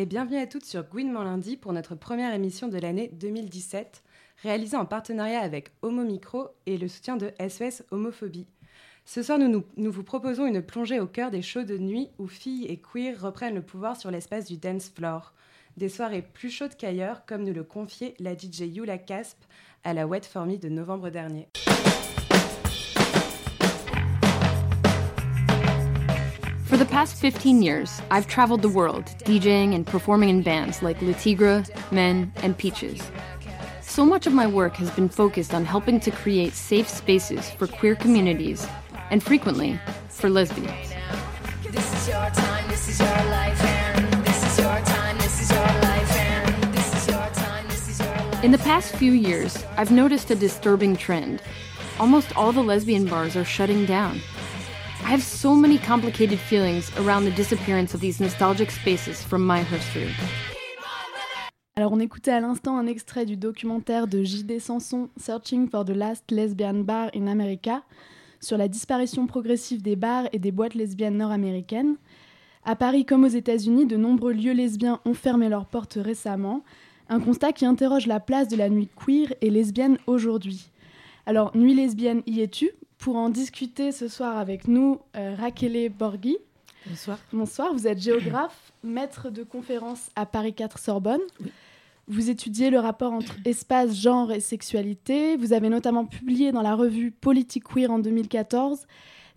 Et bienvenue à toutes sur Gouinement lundi pour notre première émission de l'année 2017, réalisée en partenariat avec Homo Micro et le soutien de SOS Homophobie. Ce soir, nous, vous proposons une plongée au cœur des shows de nuit où filles et queer reprennent le pouvoir sur l'espace du dance floor. Des soirées plus chaudes qu'ailleurs, comme nous le confiait la DJ Yula Casp à la Wet For Me de novembre dernier. Past 15 years, I've traveled the world, DJing and performing in bands like Le Tigre, Men, and Peaches. So much of my work has been focused on helping to create safe spaces for queer communities, and frequently, for lesbians. In the past few years, I've noticed a disturbing trend. Almost all the lesbian bars are shutting down. I have so many complicated feelings around the disappearance of these nostalgic spaces from my history. Alors, on écoutait à l'instant un extrait du documentaire de J.D. Sanson, Searching for the Last Lesbian Bar in America, sur la disparition progressive des bars et des boîtes lesbiennes nord-américaines. À Paris comme aux États-Unis, de nombreux lieux lesbiens ont fermé leurs portes récemment, un constat qui interroge la place de la nuit queer et lesbienne aujourd'hui. Alors, Nuit lesbienne, y es-tu? Pour en discuter ce soir avec nous, euh, Raquel Borghi. Bonsoir. Bonsoir, vous êtes géographe, maître de conférence à Paris 4 Sorbonne. Vous étudiez le rapport entre espace, genre et sexualité. Vous avez notamment publié dans la revue Politique Queer en 2014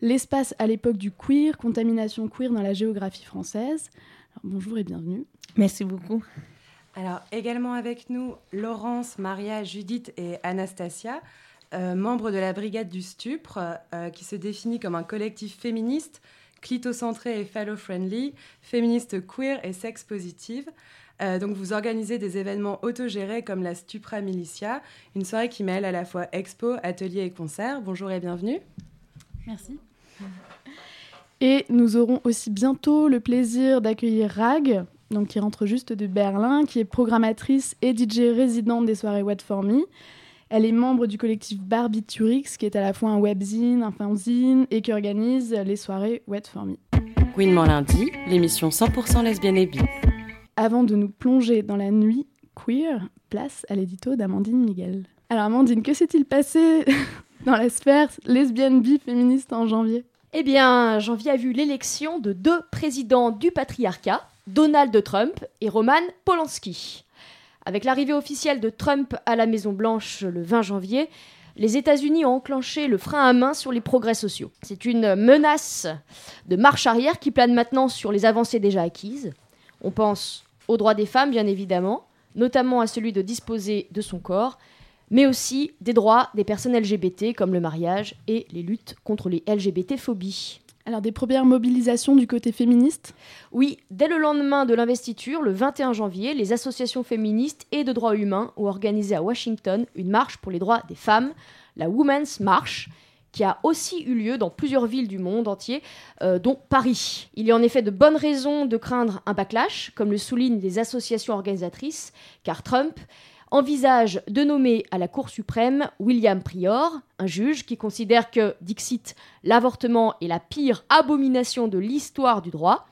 L'espace à l'époque du queer, contamination queer dans la géographie française. Alors, bonjour et bienvenue. Merci beaucoup. Alors, également avec nous, Laurence, Maria, Judith et Anastasia, euh, membres de la Brigade du Stupre, euh, qui se définit comme un collectif féministe, clitocentré et phallo-friendly, féministe queer et sex positive. Euh, donc, vous organisez des événements autogérés comme la Stupra Militia, une soirée qui mêle à la fois expo, ateliers et concerts. Bonjour et bienvenue. Merci. Et nous aurons aussi bientôt le plaisir d'accueillir Rag, donc qui rentre juste de Berlin, qui est programmatrice et DJ résidente des soirées What For Me. Elle est membre du collectif Barbiturix, qui est à la fois un webzine, un fanzine, et qui organise les soirées What For Me. Queenement lundi, l'émission 100% lesbienne et bi. Avant de nous plonger dans la nuit queer, place à l'édito d'Amandine Miguel. Alors Amandine, que s'est-il passé dans la sphère lesbienne bi féministe en janvier? Eh bien, janvier a vu l'élection de deux présidents du patriarcat, Donald Trump et Roman Polanski. Avec l'arrivée officielle de Trump à la Maison-Blanche le 20 janvier, les États-Unis ont enclenché le frein à main sur les progrès sociaux. C'est une menace de marche arrière qui plane maintenant sur les avancées déjà acquises. On pense aux droits des femmes, bien évidemment, notamment à celui de disposer de son corps, mais aussi des droits des personnes LGBT comme le mariage et les luttes contre les LGBT-phobies. Alors des premières mobilisations du côté féministe? Oui, dès le lendemain de l'investiture, le 21 janvier, les associations féministes et de droits humains ont organisé à Washington une marche pour les droits des femmes, la Women's March, qui a aussi eu lieu dans plusieurs villes du monde entier, euh, dont Paris. Il y a en effet de bonnes raisons de craindre un backlash, comme le soulignent les associations organisatrices, car Trump envisage de nommer à la Cour suprême William Prior, un juge qui considère que, dixit, l'avortement est la pire abomination de l'histoire du droit.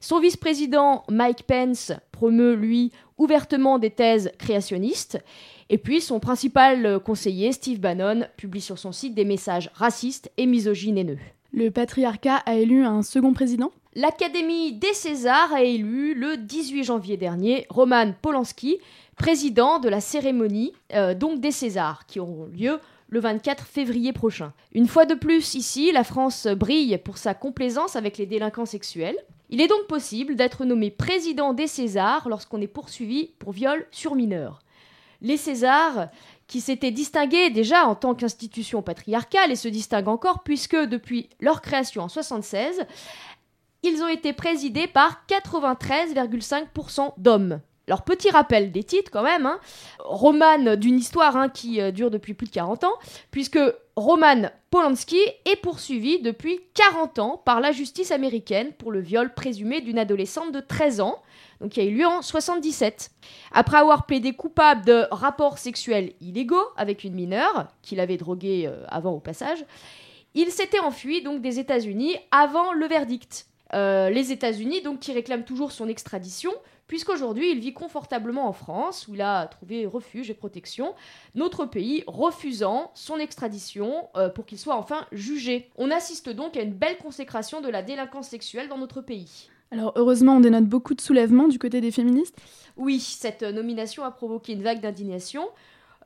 Son vice-président Mike Pence promeut, lui, ouvertement des thèses créationnistes. Et puis son principal conseiller, Steve Bannon, publie sur son site des messages racistes et misogynes haineux. Le patriarcat a élu un second président? L'Académie des Césars a élu le 18 janvier dernier Roman Polanski, président de la cérémonie euh, donc des Césars, qui auront lieu le 24 février prochain. Une fois de plus, ici, la France brille pour sa complaisance avec les délinquants sexuels. Il est donc possible d'être nommé président des Césars lorsqu'on est poursuivi pour viol sur mineur. Les Césars, qui s'étaient distingués déjà en tant qu'institution patriarcale et se distinguent encore puisque depuis leur création en 1976, ils ont été présidés par 93,5% d'hommes. Alors, petit rappel des titres quand même. Hein. Roman d'une histoire hein, qui euh, dure depuis plus de 40 ans, puisque Roman Polanski est poursuivi depuis 40 ans par la justice américaine pour le viol présumé d'une adolescente de 13 ans, donc qui a eu lieu en 77. Après avoir plaidé coupable de rapports sexuels illégaux avec une mineure, qu'il avait droguée euh, avant au passage, il s'était enfui donc des États-Unis avant le verdict. Euh, les États-Unis, donc, qui réclament toujours son extradition, puisqu'aujourd'hui il vit confortablement en France, où il a trouvé refuge et protection, notre pays refusant son extradition euh, pour qu'il soit enfin jugé. On assiste donc à une belle consécration de la délinquance sexuelle dans notre pays. Alors heureusement, on dénote beaucoup de soulèvement du côté des féministes. Oui, cette nomination a provoqué une vague d'indignation.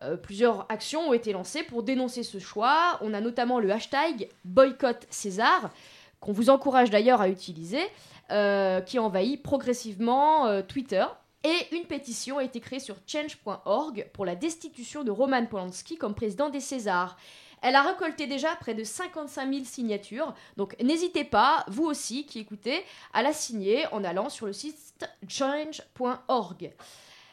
Euh, plusieurs actions ont été lancées pour dénoncer ce choix. On a notamment le hashtag boycott César, qu'on vous encourage d'ailleurs à utiliser, euh, qui envahit progressivement euh, Twitter. Et une pétition a été créée sur change.org pour la destitution de Roman Polanski comme président des Césars. Elle a récolté déjà près de 55 000 signatures, donc n'hésitez pas, vous aussi qui écoutez, à la signer en allant sur le site change.org.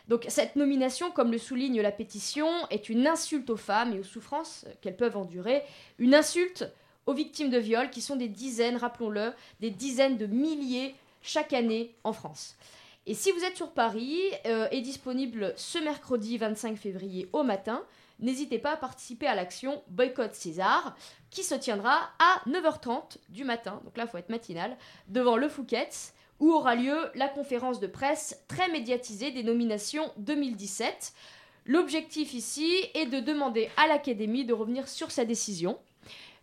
Donc cette nomination, comme le souligne la pétition, est une insulte aux femmes et aux souffrances qu'elles peuvent endurer, une insulte aux victimes de viol qui sont des dizaines, rappelons-le, des dizaines de milliers chaque année en France. Et si vous êtes sur Paris, euh, est disponible ce mercredi 25 février au matin, n'hésitez pas à participer à l'action Boycott César, qui se tiendra à 9h30 du matin, donc là il faut être matinal, devant le Fouquet's, où aura lieu la conférence de presse très médiatisée des nominations 2017. L'objectif ici est de demander à l'Académie de revenir sur sa décision.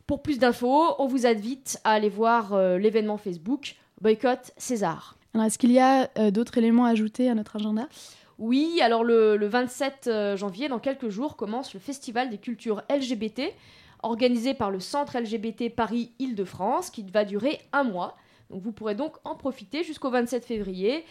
Pour plus d'infos, on vous invite à aller voir euh, l'événement Facebook Boycott César. Alors, est-ce qu'il y a euh, d'autres éléments à ajouter à notre agenda? Oui, alors le, le 27 euh, janvier, dans quelques jours, commence le Festival des cultures LGBT, organisé par le Centre LGBT Paris-Île-de-France, qui va durer un mois. Donc vous pourrez donc en profiter jusqu'au 27 février.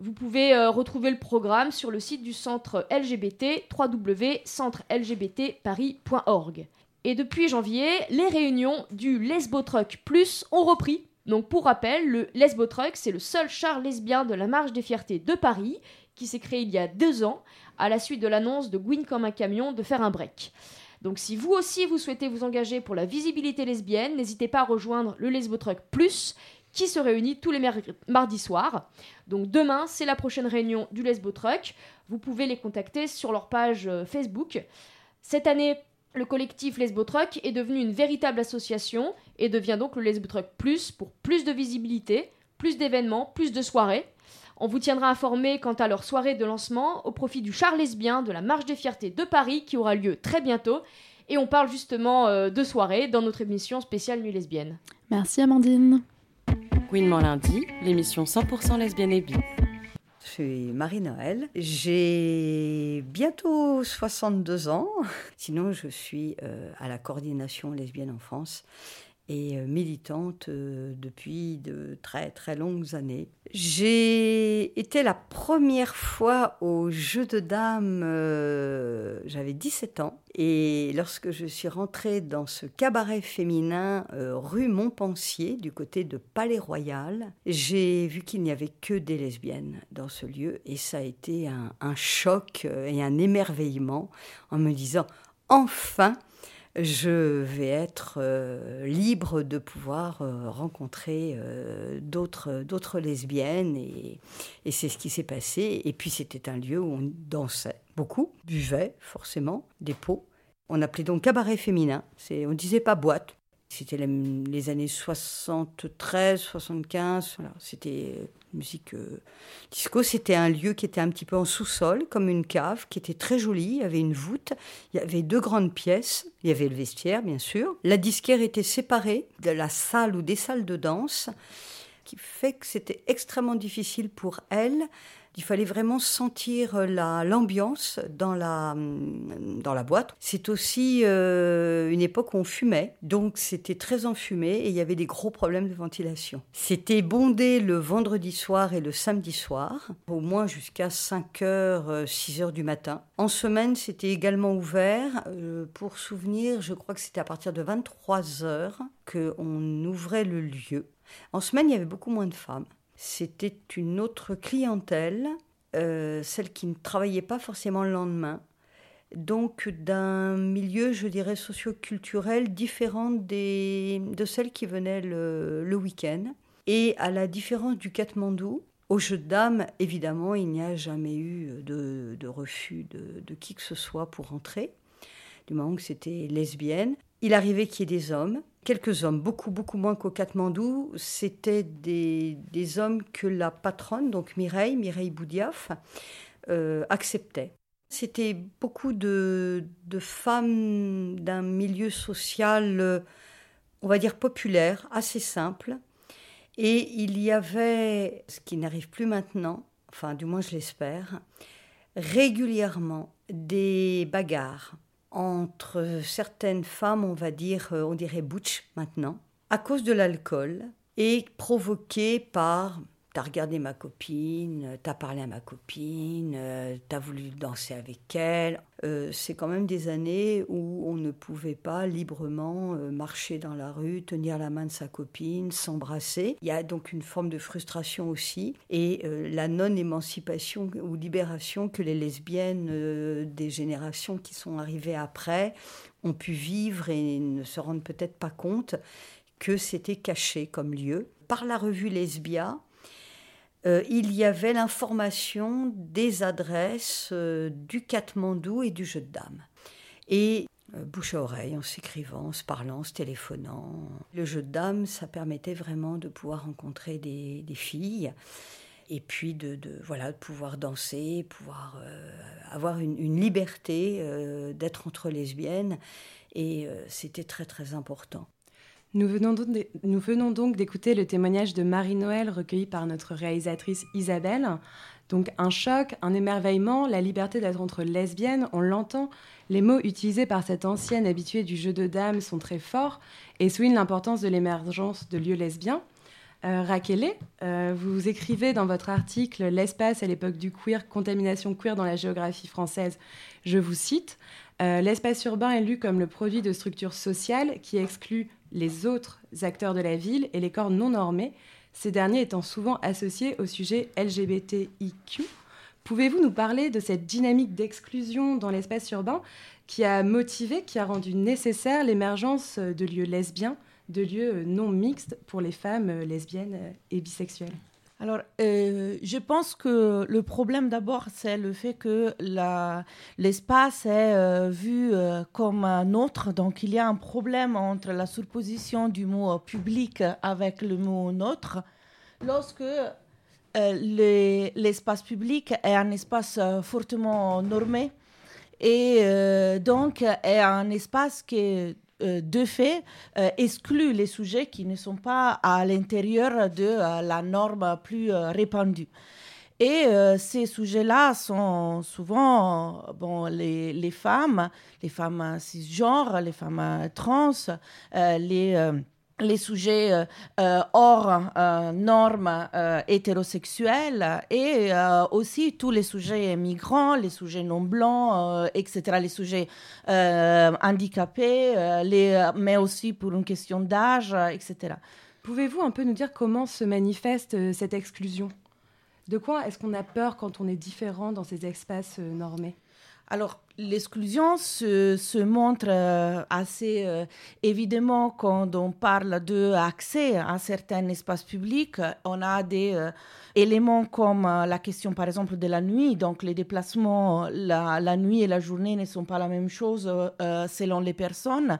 Vous pouvez euh, retrouver le programme sur le site du centre LGBT www.centrelgbtparis.org. Et depuis janvier, les réunions du Lesbotruck Plus ont repris. Donc pour rappel, le Lesbotruck, c'est le seul char lesbien de la Marche des Fiertés de Paris, qui s'est créé il y a deux ans, à la suite de l'annonce de Gwyn comme un camion de faire un break. Donc si vous aussi vous souhaitez vous engager pour la visibilité lesbienne, n'hésitez pas à rejoindre le Lesbotruck Plus, qui se réunit tous les mardis soirs. Donc demain, c'est la prochaine réunion du Lesbotruck. Vous pouvez les contacter sur leur page euh, Facebook. Cette année, le collectif Lesbotruck est devenu une véritable association et devient donc le Lesbotruck Plus pour plus de visibilité, plus d'événements, plus de soirées. On vous tiendra informé quant à leur soirée de lancement au profit du char lesbien de la Marche des Fiertés de Paris qui aura lieu très bientôt. Et on parle justement euh, de soirée dans notre émission spéciale Nuit lesbienne. Merci Amandine. Gouinement lundi, l'émission 100% lesbienne et bi. Suis Marie-Noël. J'ai bientôt 62 ans. Sinon, je suis euh, à la coordination lesbienne en France et euh, militante euh, depuis de très très longues années. J'ai été la première fois au jeu de dames, euh, j'avais 17 ans, et lorsque je suis rentrée dans ce cabaret féminin rue Montpensier, du côté de Palais Royal, j'ai vu qu'il n'y avait que des lesbiennes dans ce lieu, et ça a été un choc et un émerveillement en me disant, enfin, je vais être euh, libre de pouvoir euh, rencontrer euh, d'autres lesbiennes et, et c'est ce qui s'est passé. Et puis c'était un lieu où on dansait beaucoup, buvait forcément des pots. On appelait donc cabaret féminin. On ne disait pas boîte. C'était les années 73, 75. Voilà. C'était musique euh, disco. C'était un lieu qui était un petit peu en sous-sol, comme une cave, qui était très jolie. Il y avait une voûte, il y avait deux grandes pièces. Il y avait le vestiaire, bien sûr. La disquaire était séparée de la salle ou des salles de danse, qui fait que c'était extrêmement difficile pour elle il fallait vraiment sentir euh, l'ambiance dans la, hum, dans la boîte. C'est aussi euh, une époque où on fumait, donc c'était très enfumé et il y avait des gros problèmes de ventilation. C'était bondé le vendredi soir et le samedi soir, au moins jusqu'à 5h, 6h euh, du matin. En semaine, c'était également ouvert. pour souvenir, je crois que c'était à partir de 23h qu'on ouvrait le lieu. En semaine, il y avait beaucoup moins de femmes. C'était une autre clientèle, euh, celle qui ne travaillait pas forcément le lendemain, donc d'un milieu, je dirais, socio-culturel différent des, de celle qui venait le, week-end. Et à la différence du Katmandou, au jeu de dames, évidemment, il n'y a jamais eu de, refus de, de, qui que ce soit pour entrer, du moment que c'était lesbienne. Il arrivait qu'il y ait des hommes, quelques hommes, beaucoup, beaucoup moins qu'au Katmandou. C'était des, hommes que la patronne, donc Mireille, Mireille Boudiaf, euh, acceptait. C'était beaucoup de, de femmes d'un milieu social, euh, on va dire populaire, assez simple. Et il y avait, ce qui n'arrive plus maintenant, enfin du moins je l'espère, régulièrement des bagarres entre certaines femmes, on va dire, euh, on dirait butch maintenant, à cause de l'alcool et provoquées par T'as regardé ma copine, t'as parlé à ma copine, euh, t'as voulu danser avec elle. Euh, c'est quand même des années où on ne pouvait pas librement euh, marcher dans la rue, tenir la main de sa copine, s'embrasser. Il y a donc une forme de frustration aussi. Et la non-émancipation ou libération que les lesbiennes des générations qui sont arrivées après ont pu vivre et ne se rendent peut-être pas compte que c'était caché comme lieu. Par la revue Lesbia, euh, il y avait l'information des adresses euh, du Katmandou et du jeu de dames. Et euh, bouche à oreille, en s'écrivant, en se parlant, en se téléphonant. Le jeu de dames, ça permettait vraiment de pouvoir rencontrer des, filles et puis de, voilà, de pouvoir danser, pouvoir avoir une, une liberté d'être entre lesbiennes. Et c'était très très important. Nous venons donc d'écouter le témoignage de Marie-Noël recueilli par notre réalisatrice Isabelle. Donc un choc, un émerveillement, la liberté d'être entre lesbiennes, on l'entend. Les mots utilisés par cette ancienne habituée du jeu de dames sont très forts et soulignent l'importance de l'émergence de lieux lesbiens. Euh, euh, vous écrivez dans votre article L'espace à l'époque du queer, contamination queer dans la géographie française. Je vous cite euh, L'espace urbain est lu comme le produit de structures sociales qui excluent les autres acteurs de la ville et les corps non normés, ces derniers étant souvent associés au sujet LGBTIQ. Pouvez-vous nous parler de cette dynamique d'exclusion dans l'espace urbain qui a motivé, qui a rendu nécessaire l'émergence de lieux lesbiens, de lieux non mixtes pour les femmes lesbiennes et bisexuelles? Alors, euh, je pense que le problème d'abord, c'est le fait que l'espace est euh, vu euh, comme un autre. Donc, il y a un problème entre la surposition du mot public avec le mot neutre. Lorsque l'espace public est un espace fortement normé et donc est un espace qui est euh, de fait, euh, exclut les sujets qui ne sont pas à l'intérieur de euh, la norme plus répandue. Et ces sujets-là sont souvent bon, les, les, femmes, les femmes cisgenres, les femmes trans, les les sujets euh, euh, hors euh, normes hétérosexuelles et aussi tous les sujets migrants, les sujets non blancs, etc., les sujets handicapés, les, mais aussi pour une question d'âge, etc. Pouvez-vous un peu nous dire comment se manifeste cette exclusion? De quoi est-ce qu'on a peur quand on est différent dans ces espaces normés? Alors, l'exclusion se, montre euh, assez euh, évidemment quand on parle d'accès à certains espaces publics. On a des euh, éléments comme la question, par exemple, de la nuit. Donc, les déplacements, la, nuit et la journée ne sont pas la même chose selon les personnes.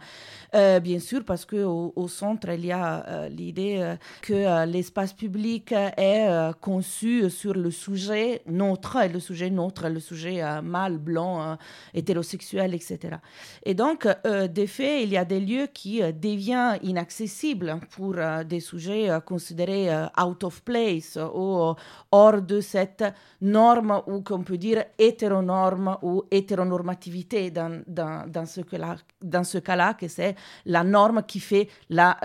bien sûr, parce qu'au au centre, il y a l'idée que l'espace public est conçu sur le sujet nôtre, et le sujet nôtre, le sujet mâle, blanc, hétérosexuels, etc. Et donc, euh, de fait, il y a des lieux qui euh, deviennent inaccessibles pour euh, des sujets considérés out of place ou hors de cette norme ou qu'on peut dire hétéronorme ou hétéronormativité dans, dans, dans ce, cas-là, dans ce cas-là, que c'est la norme qui fait la,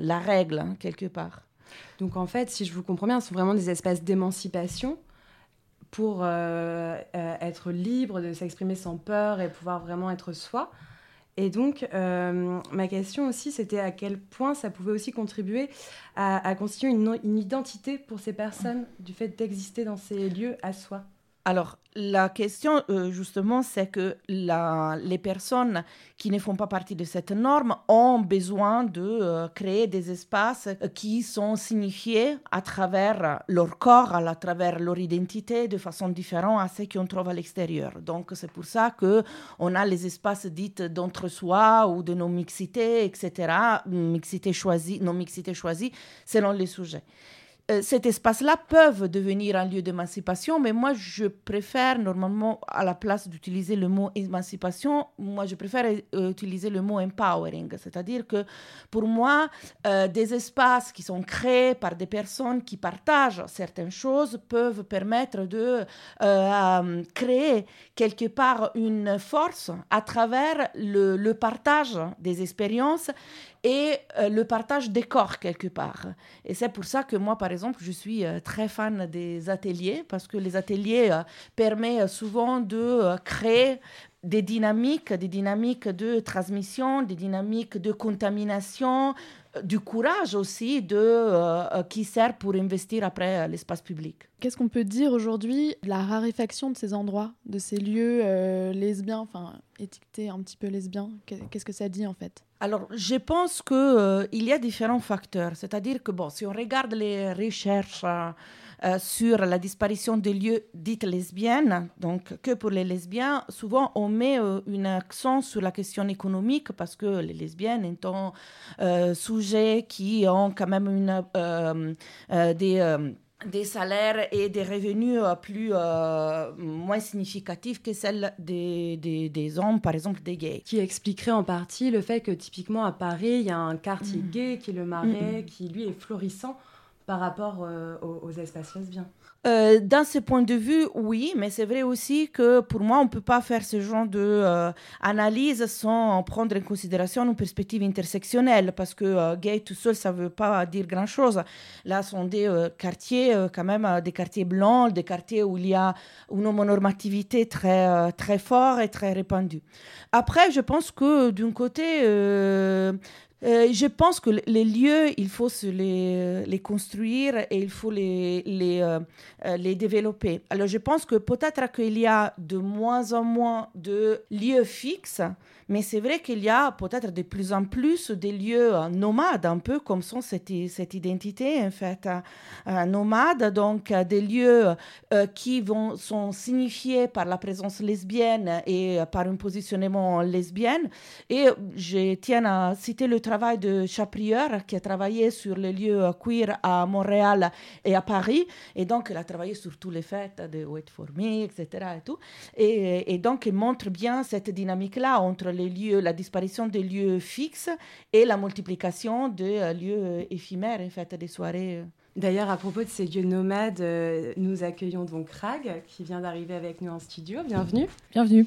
la règle, hein, quelque part. Donc en fait, si je vous comprends bien, ce sont vraiment des espaces d'émancipation pour euh, euh, être libre de s'exprimer sans peur et pouvoir vraiment être soi. Et donc, euh, ma question aussi, c'était à quel point ça pouvait aussi contribuer à, constituer une, une, identité pour ces personnes, du fait d'exister dans ces lieux à soi. Alors, la question, euh, justement, c'est que les personnes qui ne font pas partie de cette norme ont besoin de euh, créer des espaces qui sont signifiés à travers leur corps, à travers leur identité, de façon différente à ce qu'on trouve à l'extérieur. Donc, c'est pour ça qu'on a les espaces dits d'entre-soi ou de non-mixité, etc., mixité choisie, non-mixité choisie, selon les sujets. Euh, cet espace-là peuvent devenir un lieu d'émancipation, mais moi, je préfère normalement, à la place d'utiliser le mot émancipation, moi, je préfère euh, utiliser le mot empowering. C'est-à-dire que pour moi, euh, des espaces qui sont créés par des personnes qui partagent certaines choses peuvent permettre de créer quelque part une force à travers le, le partage des expériences et euh, le partage des corps quelque part. Et c'est pour ça que moi, par exemple, je suis euh, très fan des ateliers parce que les ateliers euh, permettent souvent de créer des dynamiques, des dynamiques de transmission, des dynamiques de contamination, du courage aussi de, qui sert pour investir après l'espace public. Qu'est-ce qu'on peut dire aujourd'hui de la raréfaction de ces endroits, de ces lieux lesbiens, enfin étiquetés un petit peu lesbiens? Qu'est-ce que ça dit en fait? Alors, je pense qu'il euh, y a différents facteurs. C'est-à-dire que, bon, si on regarde les recherches euh, euh, sur la disparition des lieux dites lesbiennes, donc que pour les lesbiens, souvent on met un accent sur la question économique parce que les lesbiennes étant sujets qui ont quand même une, des des salaires et des revenus euh, plus euh, moins significatifs que celles des, des, des, hommes, par exemple des gays. Qui expliquerait en partie le fait que typiquement à Paris, il y a un quartier mm. gay qui est le Marais, mm, mm. qui lui est florissant par rapport euh, aux, espaces lesbiens. Euh, dans ce point de vue, oui, mais c'est vrai aussi que pour moi, on ne peut pas faire ce genre d'analyse sans prendre en considération une perspective intersectionnelle, parce que gay tout seul, ça ne veut pas dire grand-chose. Là, ce sont des quartiers, quand même, des quartiers blancs, des quartiers où il y a une homonormativité très, très forte et très répandue. Après, je pense que d'un côté, euh, je pense que les lieux, il faut se les, construire et il faut euh, euh, les développer. Alors je pense que peut-être qu'il y a de moins en moins de lieux fixes mais c'est vrai qu'il y a peut-être de plus en plus des lieux euh, nomades, un peu comme sont cette, cette identité, en fait, euh, euh, nomade, donc des lieux qui vont, sont signifiés par la présence lesbienne et par un positionnement lesbienne. Et je tiens à citer le travail de Chaprieur, qui a travaillé sur les lieux queer à Montréal et à Paris. Et donc, il a travaillé sur tous les fêtes de Wait for Me, etc. Et, et, donc, il montre bien cette dynamique-là entre les lieux, la disparition des lieux fixes et la multiplication de euh, lieux euh, éphémères, en fait, des soirées. Euh. D'ailleurs, à propos de ces lieux nomades, nous accueillons donc Rag, qui vient d'arriver avec nous en studio. Bienvenue. Bienvenue.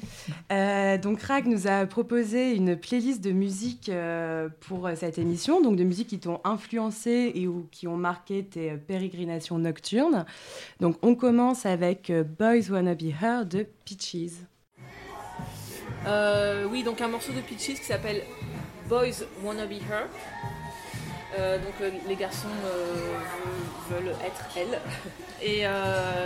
donc Rag nous a proposé une playlist de musique pour cette émission, donc de musiques qui t'ont influencé et ou qui ont marqué tes pérégrinations nocturnes. Donc on commence avec Boys Wanna Be Her de Peaches. Euh, oui, donc un morceau de Peaches qui s'appelle Boys Wanna Be Her. Euh, donc euh, les garçons veulent, être elle. Et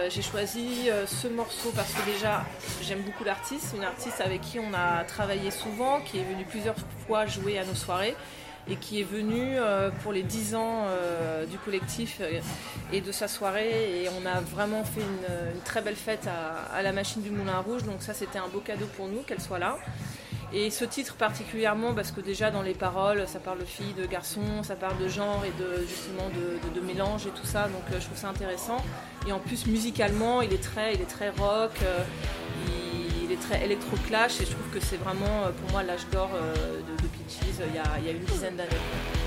j'ai choisi ce morceau parce que déjà j'aime beaucoup l'artiste, une artiste avec qui on a travaillé souvent, qui est venue plusieurs fois jouer à nos soirées et qui est venu euh, pour les 10 ans euh, du collectif euh, et de sa soirée. Et on a vraiment fait une, très belle fête à, la machine du Moulin Rouge. Donc ça, c'était un beau cadeau pour nous qu'elle soit là. Et ce titre particulièrement parce que déjà dans les paroles, ça parle de filles, de garçons, ça parle de genre et de justement de, mélange et tout ça. Donc je trouve ça intéressant. Et en plus musicalement, il est très, il est très rock il est très électro-clash et je trouve que c'est vraiment pour moi l'âge d'or de, il y, a, une dizaine d'années.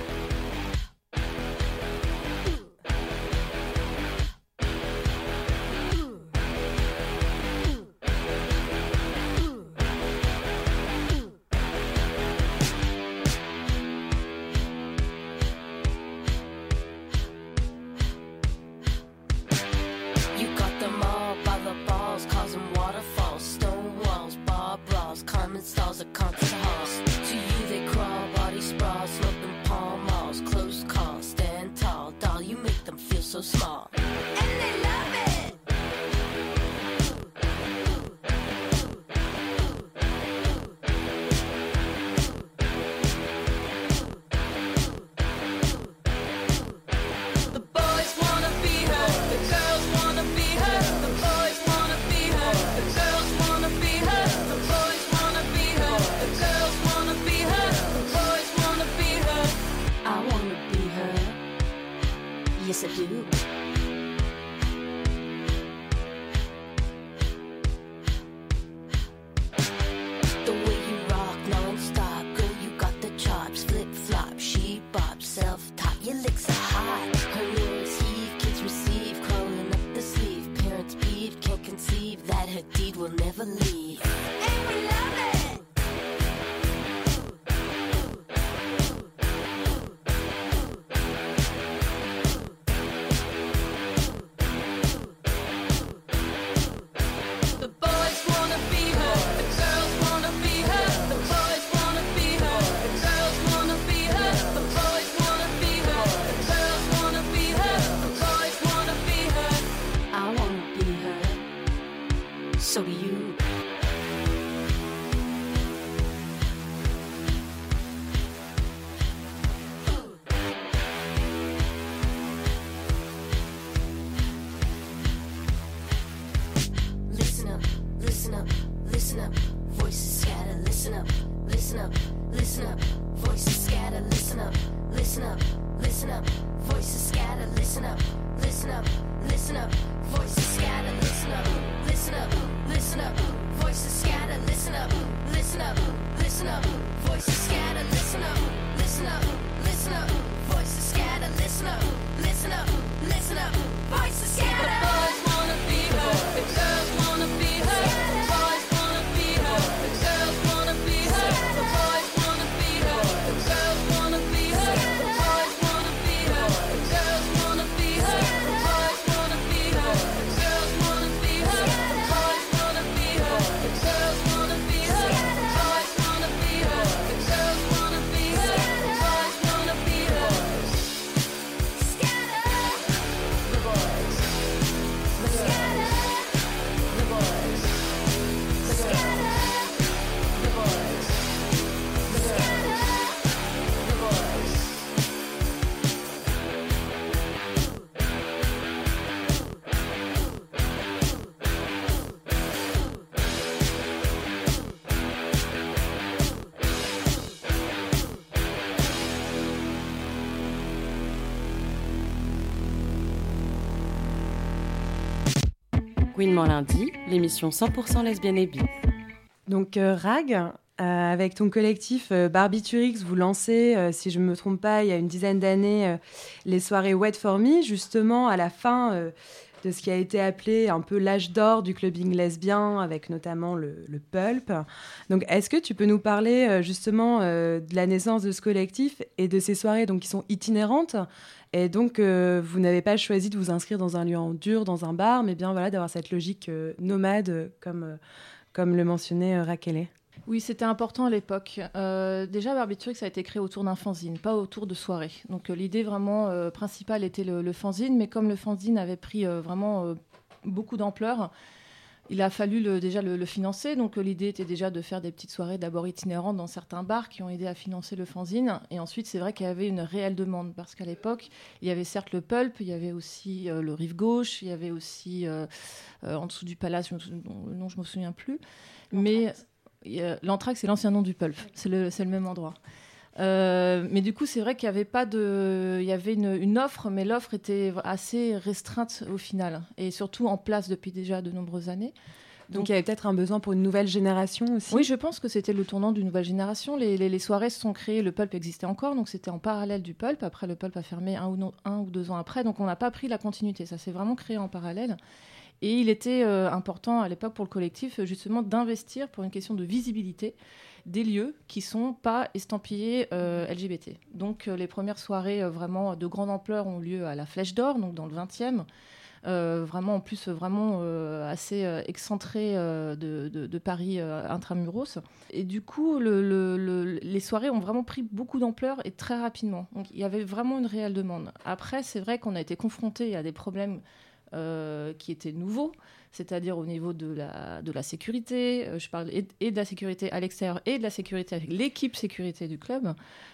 Listen up. Voices scatter, listen up, listen up, listen up. Voices scatter, listen up, listen up, listen up. Voices scatter, listen up, listen up, listen up. Voices scatter, listen up, listen up, listen up. Voices scatter. Lundi, l'émission 100% lesbienne et bi. Donc euh, Rag, euh, avec ton collectif euh, Barbiturix, vous lancez, si je ne me trompe pas, il y a une dizaine d'années, les soirées Wet for Me, justement à la fin de ce qui a été appelé un peu l'âge d'or du clubbing lesbien, avec notamment le, pulp. Donc est-ce que tu peux nous parler euh, justement euh, de la naissance de ce collectif et de ces soirées donc, qui sont itinérantes? Et donc, euh, vous n'avez pas choisi de vous inscrire dans un lieu en dur, dans un bar, mais bien voilà, d'avoir cette logique nomade, comme, comme le mentionnait euh, Raquel. Oui, c'était important à l'époque. Euh, déjà, Barbiturix a été créé autour d'un fanzine, pas autour de soirées. Donc euh, l'idée vraiment euh, principale était le, le fanzine, mais comme le fanzine avait pris euh, vraiment beaucoup d'ampleur, il a fallu le- déjà le, le financer. Donc l'idée était déjà de faire des petites soirées d'abord itinérantes dans certains bars qui ont aidé à financer le fanzine. Et ensuite, c'est vrai qu'il y avait une réelle demande parce qu'à l'époque, il y avait certes le pulp, il y avait aussi euh, le rive gauche, il y avait aussi euh, euh, en dessous du palace, je me nom je me souviens plus. Mais l'Anthrax, c'est l'ancien nom du pulp. C'est le, même endroit. Euh, mais du coup, c'est vrai qu'il n'y avait pas de, il y avait une, une offre, mais l'offre était assez restreinte au final, et surtout en place depuis déjà de nombreuses années. Donc, il y avait peut-être un besoin pour une nouvelle génération aussi? Oui, je pense que c'était le tournant d'une nouvelle génération. Les, les- les soirées se sont créées, le pulp existait encore, donc c'était en parallèle du pulp. Après, le pulp a fermé un ou, non- un ou deux ans après, donc on n'a pas pris la continuité. Ça s'est vraiment créé en parallèle. Et il était euh, important à l'époque pour le collectif, euh, justement, d'investir pour une question de visibilité des lieux qui sont pas estampillés euh, LGBT. Donc les premières soirées vraiment de grande ampleur ont lieu à la Flèche d'Or, donc dans le 20e. Euh, vraiment en plus vraiment assez excentré de, Paris intramuros. Et du coup, le- le- le- les soirées ont vraiment pris beaucoup d'ampleur et très rapidement. Donc il y avait vraiment une réelle demande. Après, c'est vrai qu'on a été confronté à des problèmes euh, qui étaient nouveaux. c'est-à-dire au niveau de la, de la sécurité, je parle et, de la sécurité à l'extérieur et de la sécurité avec l'équipe sécurité du club,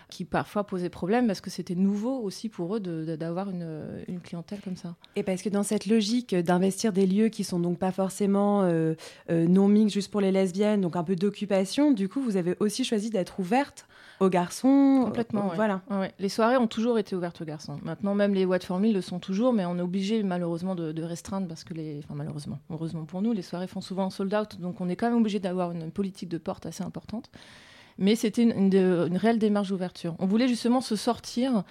qui parfois posait problème parce que c'était nouveau aussi pour eux d'avoir une, une, clientèle comme ça. Et parce que dans cette logique d'investir des lieux qui sont donc pas forcément euh, euh, non mixtes juste pour les lesbiennes, donc un peu d'occupation, du coup vous avez aussi choisi d'être ouverte aux garçons. Complètement, voilà. Ouais, Les soirées ont toujours été ouvertes aux garçons. Maintenant, même les What for Me le sont toujours, mais on est obligé malheureusement de, de, restreindre parce que les, enfin malheureusement, heureusement pour nous, les soirées font souvent sold out, donc on est quand même obligé d'avoir une politique de porte assez importante mais c'était une, une, réelle démarche d'ouverture. On voulait justement se sortir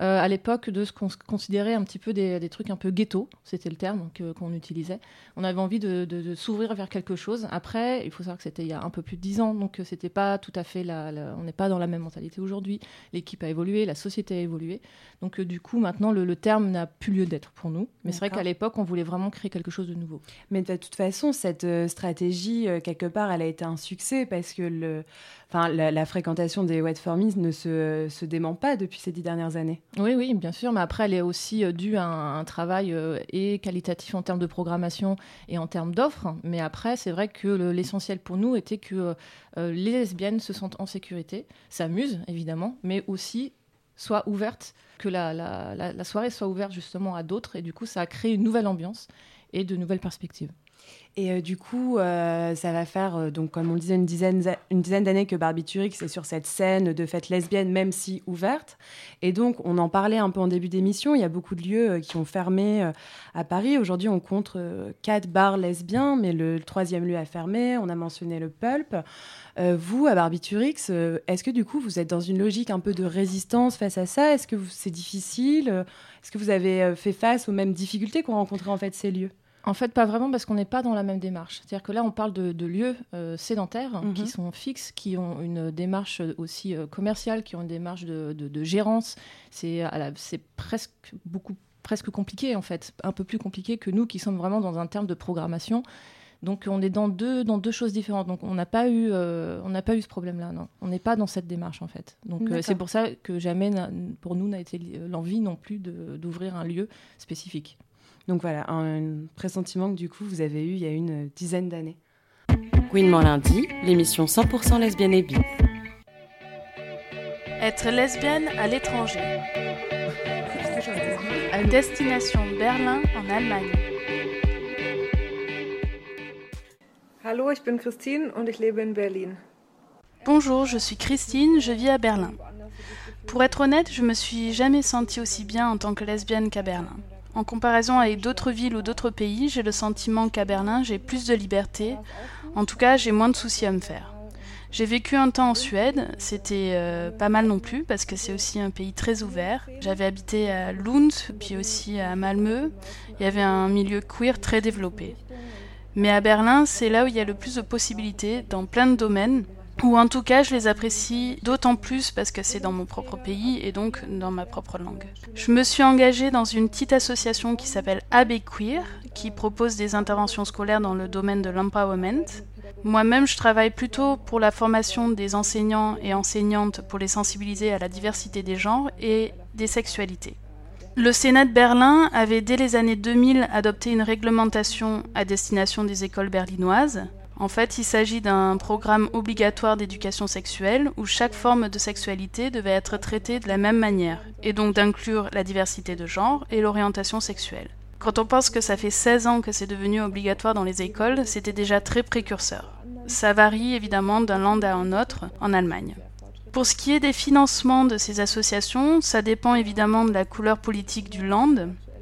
euh, à l'époque de ce qu'on considérait un petit peu des, des, trucs un peu ghetto, c'était le terme qu'on utilisait. On avait envie de, de, de s'ouvrir vers quelque chose. Après, il faut savoir que c'était il y a un peu plus de dix ans, donc euh, c'était pas tout à fait la, la on n'est pas dans la même mentalité aujourd'hui. L'équipe a évolué, la société a évolué, donc euh, du coup maintenant le, le terme n'a plus lieu d'être pour nous. Mais c'est vrai qu'à l'époque on voulait vraiment créer quelque chose de nouveau. Mais de toute façon, cette stratégie quelque part, elle a été un succès parce que le, enfin la, la fréquentation des wet for ne se, se dément pas depuis ces dix dernières années. Oui, oui, bien sûr, mais après, elle est aussi due à un, travail euh, et qualitatif en termes de programmation et en termes d'offres. Mais après, c'est vrai que l'essentiel pour nous était que euh, les lesbiennes se sentent en sécurité, s'amusent évidemment, mais aussi soient ouvertes, que la, la soirée soit ouverte justement à d'autres. Et du coup, ça a créé une nouvelle ambiance et de nouvelles perspectives. Et euh, du coup, euh, ça va faire, euh, donc, comme on disait, une dizaine, d'années que Barbiturix est sur cette scène de fête lesbienne, même si ouverte. Et donc, on en parlait un peu en début d'émission. Il y a beaucoup de lieux qui ont fermé à Paris. Aujourd'hui, on compte quatre bars lesbiens, mais le, le, troisième lieu a fermé. On a mentionné le Pulp. vous, à Barbiturix, est-ce que du coup, vous êtes dans une logique un peu de résistance face à ça? Est-ce que c'est difficile? Est-ce que vous avez fait face aux mêmes difficultés qu'ont rencontré en fait ces lieux? En fait, pas vraiment parce qu'on n'est pas dans la même démarche. C'est-à-dire que là, on parle de, de lieux euh, sédentaires mm -hmm. qui sont fixes, qui ont une démarche aussi euh, commerciale, qui ont une démarche de, de, de gérance. C'est presque beaucoup presque compliqué en fait, un peu plus compliqué que nous qui sommes vraiment dans un terme de programmation. Donc on est dans deux, dans deux choses différentes. Donc on n'a pas eu, euh, on n'a pas eu ce problème-là. Non, on n'est pas dans cette démarche en fait. Donc euh, c'est pour ça que jamais pour nous n'a été l'envie non plus d'ouvrir un lieu spécifique. Donc voilà, un pressentiment que du coup vous avez eu il y a une dizaine d'années. Gouinement lundi, l'émission 100% lesbienne et bi. Être lesbienne à l'étranger. À destination Berlin en Allemagne. Hallo, ich bin Christine und ich lebe in Berlin. Bonjour, je suis Christine, je vis à Berlin. Pour être honnête, je me suis jamais sentie aussi bien en tant que lesbienne qu'à Berlin. En comparaison avec d'autres villes ou d'autres pays, j'ai le sentiment qu'à Berlin, j'ai plus de liberté. En tout cas, j'ai moins de soucis à me faire. J'ai vécu un temps en Suède, c'était euh, pas mal non plus parce que c'est aussi un pays très ouvert. J'avais habité à Lund, puis aussi à Malmö. Il y avait un milieu queer très développé. Mais à Berlin, c'est là où il y a le plus de possibilités dans plein de domaines, ou en tout cas je les apprécie d'autant plus parce que c'est dans mon propre pays et donc dans ma propre langue. Je me suis engagée dans une petite association qui s'appelle AB Queer, qui propose des interventions scolaires dans le domaine de l'empowerment. Moi-même, je travaille plutôt pour la formation des enseignants et enseignantes pour les sensibiliser à la diversité des genres et des sexualités. Le Sénat de Berlin avait dès les années 2000 adopté une réglementation à destination des écoles berlinoises, en fait, il s'agit d'un programme obligatoire d'éducation sexuelle où chaque forme de sexualité devait être traitée de la même manière, et donc d'inclure la diversité de genre et l'orientation sexuelle. Quand on pense que ça fait 16 ans que c'est devenu obligatoire dans les écoles, c'était déjà très précurseur. Ça varie évidemment d'un land à un autre en Allemagne. Pour ce qui est des financements de ces associations, ça dépend évidemment de la couleur politique du land,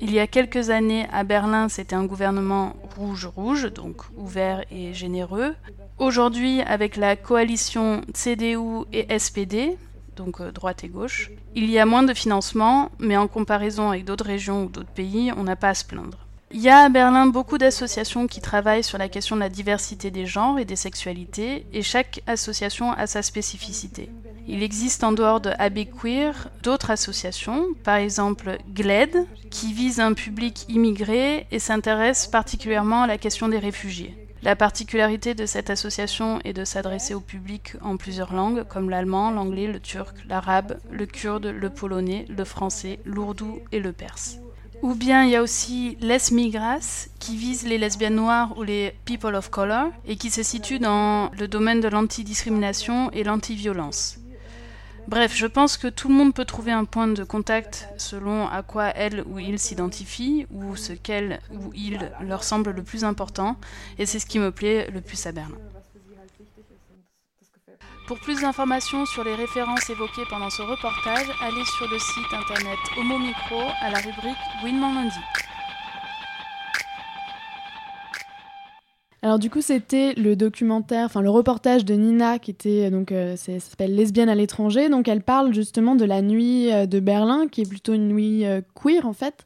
il y a quelques années, à Berlin, c'était un gouvernement rouge-rouge, donc ouvert et généreux. Aujourd'hui, avec la coalition CDU et SPD, donc euh, droite et gauche, il y a moins de financement, mais en comparaison avec d'autres régions ou d'autres pays, on n'a pas à se plaindre. Il y a à Berlin beaucoup d'associations qui travaillent sur la question de la diversité des genres et des sexualités, et chaque association a sa spécificité. Il existe en dehors de AB Queer d'autres associations, par exemple GLED, qui vise un public immigré et s'intéresse particulièrement à la question des réfugiés. La particularité de cette association est de s'adresser au public en plusieurs langues, comme l'allemand, l'anglais, le turc, l'arabe, le kurde, le polonais, le français, l'ourdou et le perse. Ou bien il y a aussi Les Migras, qui vise les lesbiennes noires ou les people of color, et qui se situe dans le domaine de l'antidiscrimination et l'antiviolence. Bref, je pense que tout le monde peut trouver un point de contact selon à quoi elle ou il s'identifie, ou ce qu'elle ou il leur semble le plus important, et c'est ce qui me plaît le plus à Berlin. Pour plus d'informations sur les références évoquées pendant ce reportage, allez sur le site internet Homo Micro à la rubrique Winman Lundi. Alors du coup, c'était le documentaire, enfin le reportage de Nina qui était donc euh, ça s'appelle Lesbienne à l'étranger. Donc elle parle justement de la nuit euh, de Berlin, qui est plutôt une nuit euh, queer en fait.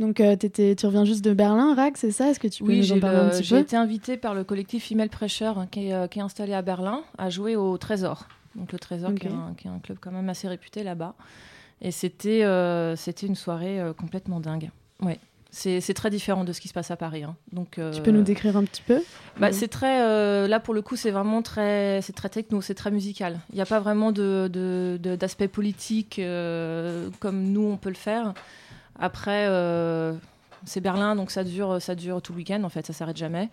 Donc euh, tu reviens juste de Berlin, Rack, c'est ça? Est-ce que tu peux Oui, nous en j'ai parler un petit j'ai peu? été invitée par le collectif Female Pressure hein, qui est, euh, qui est installé à Berlin à jouer au Trésor. Donc le Trésor qui, est un, qui est un club quand même assez réputé là-bas. Et c'était euh, c'était une soirée euh, complètement dingue. Ouais. C'est très différent de ce qui se passe à Paris. hein. Donc, Tu peux nous décrire un petit peu bah, Oui. C'est très. euh, là, pour le coup, c'est vraiment très, c'est très techno, c'est très musical. Il n'y a pas vraiment de, d'aspect politique euh, comme nous, on peut le faire. Après, euh, c'est Berlin, donc ça dure, ça dure tout le week-end, en fait, ça s'arrête jamais.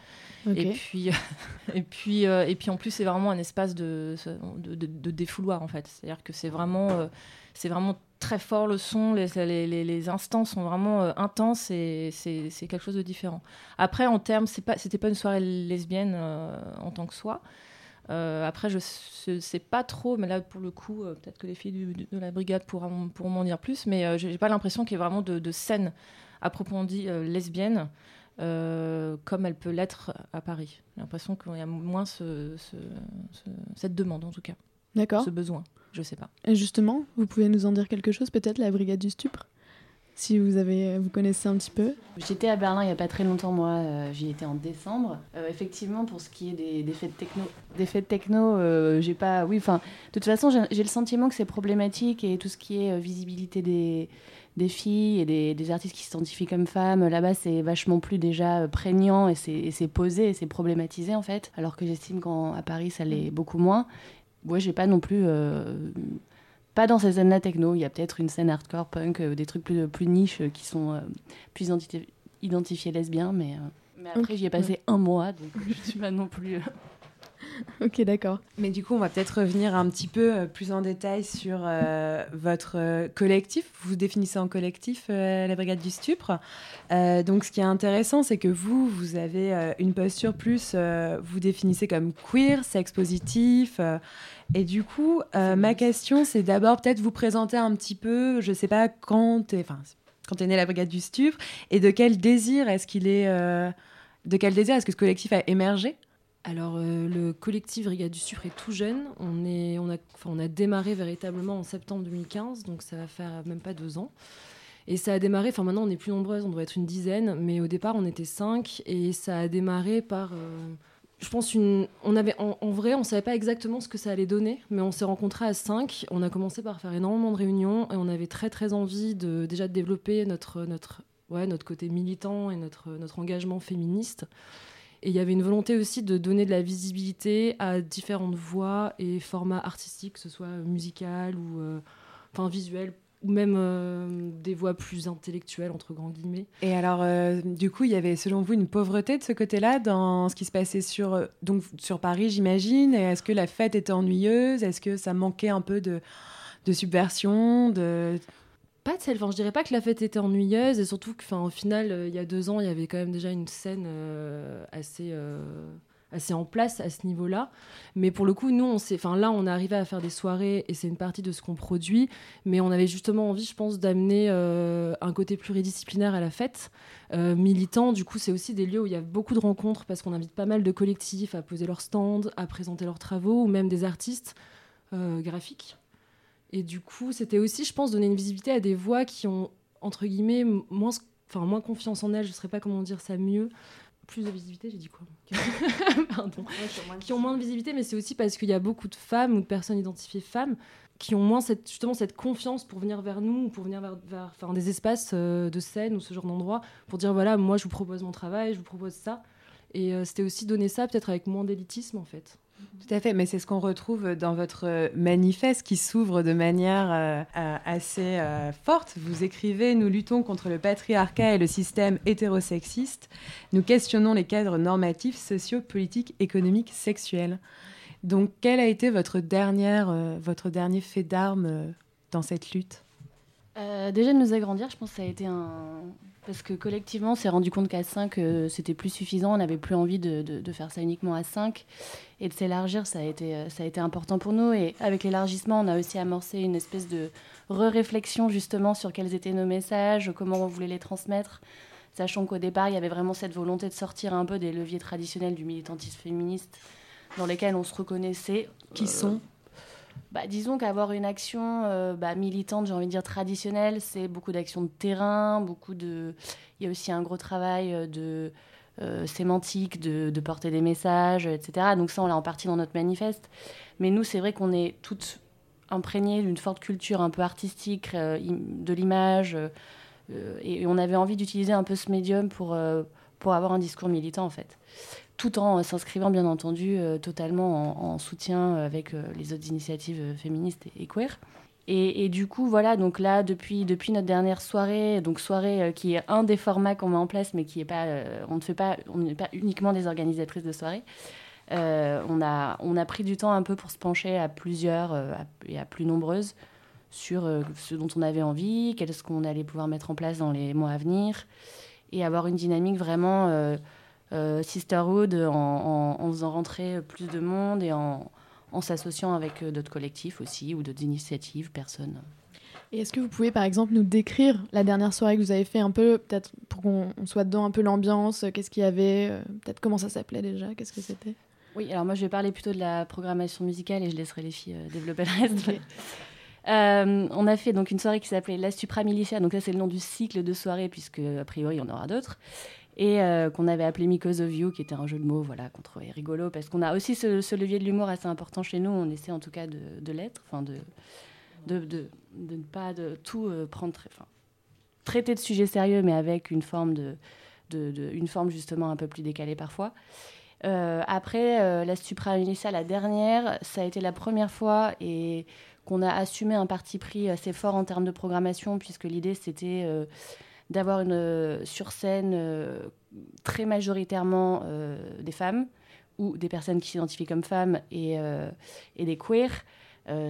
Et, puis, et, puis, euh, et puis, en plus, c'est vraiment un espace de, de, de- de défouloir, en fait. C'est-à-dire que c'est vraiment, euh, c'est vraiment très fort le son, les, les, les- instants sont vraiment euh, intenses et c'est quelque chose de différent. Après, en termes, c'est pas, c'était pas une soirée lesbienne euh, en tant que soi. Euh, après, je sais pas trop, mais là, pour le coup, peut-être que les filles de la brigade pourront, m'en dire plus, mais j'ai pas l'impression qu'il y ait vraiment de, scène euh, lesbienne, comme elle peut l'être à Paris. J'ai l'impression qu'il y a moins ce- ce- cette demande, en tout cas. D'accord. Ce besoin, je sais pas. Et justement, vous pouvez nous en dire quelque chose, peut-être la brigade du stupre Si vous, avez, vous connaissez un petit peu J'étais à Berlin il n'y a pas très longtemps, moi, euh, j'y étais en décembre. Euh, effectivement, pour ce qui est des, des fêtes techno, des fêtes techno euh, j'ai pas. Oui, enfin, de toute façon, j'ai le sentiment que c'est problématique et tout ce qui est euh, visibilité des, des filles et des, des artistes qui s'identifient comme femmes, là-bas, c'est vachement plus déjà prégnant et c'est posé et c'est problématisé en fait. Alors que j'estime qu'à Paris, ça l'est beaucoup moins. Ouais, j'ai pas non plus. euh, pas dans ces scènes-là techno. Il y a peut-être une scène hardcore, punk, euh, des trucs plus, plus niches euh, qui sont plus identi- identifiés lesbiens. Mais, mais après, j'y ai passé ouais. un mois, donc je suis pas non plus. Ok, d'accord. Mais du coup, on va peut-être revenir un petit peu euh, plus en détail sur euh, votre euh, collectif. Vous vous définissez en collectif, euh, la Brigade du Stupre. Euh, donc, ce qui est intéressant, c'est que vous, vous avez une posture plus, vous définissez comme queer, sex positif. et du coup, ma question, c'est d'abord peut-être vous présenter un petit peu, je sais pas, quand est née la Brigade du Stupre et de quel désir est-ce qu'il est, de quel désir est-ce que ce collectif a émergé? Alors, euh, le collectif Brigade du Sucre est tout jeune. On, est, on, a, on a démarré véritablement en septembre 2015, donc ça va faire même pas deux ans. Et ça a démarré, enfin maintenant on est plus nombreuses, on doit être une dizaine, mais au départ on était cinq, et ça a démarré par, euh, je pense, une... On avait, en, vrai, on savait pas exactement ce que ça allait donner, mais on s'est rencontrés à cinq, on a commencé par faire énormément de réunions, et on avait très très envie de déjà de développer notre, notre, ouais, notre côté militant et notre, notre engagement féministe. Et il y avait une volonté aussi de donner de la visibilité à différentes voix et formats artistiques, que ce soit musical ou euh, enfin visuel, ou même euh, des voix plus intellectuelles, entre grands guillemets. Et alors, euh, du coup, il y avait selon vous une pauvreté de ce côté-là dans ce qui se passait sur, donc, sur Paris, j'imagine? Est-ce que la fête était ennuyeuse? Est-ce que ça manquait un peu de, de subversion. Pas de celle, enfin, je dirais pas que la fête était ennuyeuse, et surtout que, enfin, au final, euh, il y a deux ans, il y avait quand même déjà une scène euh, assez, euh, assez en place à ce niveau-là. Mais pour le coup, nous, on enfin, là, on est arrivé à faire des soirées, et c'est une partie de ce qu'on produit, mais on avait justement envie, je pense, d'amener un côté pluridisciplinaire à la fête. Militant, du coup, c'est aussi des lieux où il y a beaucoup de rencontres, parce qu'on invite pas mal de collectifs à poser leurs stands, à présenter leurs travaux, ou même des artistes graphiques. Et du coup, c'était aussi, je pense, donner une visibilité à des voix qui ont, entre guillemets, moins, enfin, moins confiance en elles, je ne saurais pas comment dire ça mieux. Plus de visibilité, j'ai dit quoi Pardon. Qui ont moins de visibilité, mais c'est aussi parce qu'il y a beaucoup de femmes ou de personnes identifiées femmes qui ont moins cette, justement cette confiance pour venir vers nous ou pour venir vers, vers enfin, des espaces euh, de scène ou ce genre d'endroit pour dire voilà, moi je vous propose mon travail, je vous propose ça. Et euh, c'était aussi donner ça peut-être avec moins d'élitisme en fait. Tout à fait, mais c'est ce qu'on retrouve dans votre manifeste qui s'ouvre de manière euh, euh, assez euh, forte. Vous écrivez Nous luttons contre le patriarcat et le système hétérosexiste. Nous questionnons les cadres normatifs, sociaux, politiques, économiques, sexuels. Donc, quel a été votre, dernière, votre dernier fait d'armes dans cette lutte? Déjà, de nous agrandir, je pense que ça a été un, parce que collectivement, on s'est rendu compte qu'à 5, euh, c'était plus suffisant. On n'avait plus envie de, de, faire ça uniquement à 5. Et de s'élargir, ça, a été, euh, ça a été important pour nous. Et avec l'élargissement, on a aussi amorcé une espèce de re-réflexion justement sur quels étaient nos messages, comment on voulait les transmettre. Sachant qu'au départ, il y avait vraiment cette volonté de sortir un peu des leviers traditionnels du militantisme féministe dans lesquels on se reconnaissait. Qui sont bah, disons qu'avoir une action euh, bah, militante, j'ai envie de dire traditionnelle, c'est beaucoup d'actions de terrain, beaucoup de. Il y a aussi un gros travail euh, de euh, sémantique, de, porter des messages, etc. Donc ça, on l'a en partie dans notre manifeste. Mais nous, c'est vrai qu'on est toutes imprégnées d'une forte culture un peu artistique, de l'image, et, on avait envie d'utiliser un peu ce médium pour, pour avoir un discours militant, en fait tout en s'inscrivant bien entendu euh, totalement en, soutien avec euh, les autres initiatives euh, féministes et, queer. Et, du coup, voilà, donc là, depuis, depuis notre dernière soirée, donc soirée qui est un des formats qu'on met en place, mais qui est pas, on ne fait pas, on n'est pas uniquement des organisatrices de soirée. on, a, on a pris du temps un peu pour se pencher à plusieurs et à plus nombreuses sur ce dont on avait envie, qu'est-ce qu'on allait pouvoir mettre en place dans les mois à venir, et avoir une dynamique vraiment euh, Sisterhood en, faisant rentrer plus de monde et en, s'associant avec euh, d'autres collectifs aussi ou d'autres initiatives, personnes. Et est-ce que vous pouvez par exemple nous décrire la dernière soirée que vous avez fait un peu, peut-être pour qu'on soit dedans un peu l'ambiance, euh, qu'est-ce qu'il y avait, peut-être comment ça s'appelait déjà, qu'est-ce que c'était? Oui, alors moi je vais parler plutôt de la programmation musicale et je laisserai les filles développer le reste. on a fait donc une soirée qui s'appelait La Supra Militia, donc ça c'est le nom du cycle de soirée puisque a priori il y en aura d'autres et euh, qu'on avait appelé Because of You, qui était un jeu de mots voilà, qu'on trouvait rigolo, parce qu'on a aussi ce, levier de l'humour assez important chez nous, on essaie en tout cas de, l'être, enfin de, ne pas de tout euh, prendre, enfin, traiter de sujets sérieux, mais avec une forme, de, une forme justement un peu plus décalée parfois. Euh, après, la Supra Unissa, la dernière, ça a été la première fois et qu'on a assumé un parti pris assez fort en termes de programmation, puisque l'idée c'était d'avoir une euh, sur scène euh, très majoritairement euh, des femmes ou des personnes qui s'identifient comme femmes et, et des queers.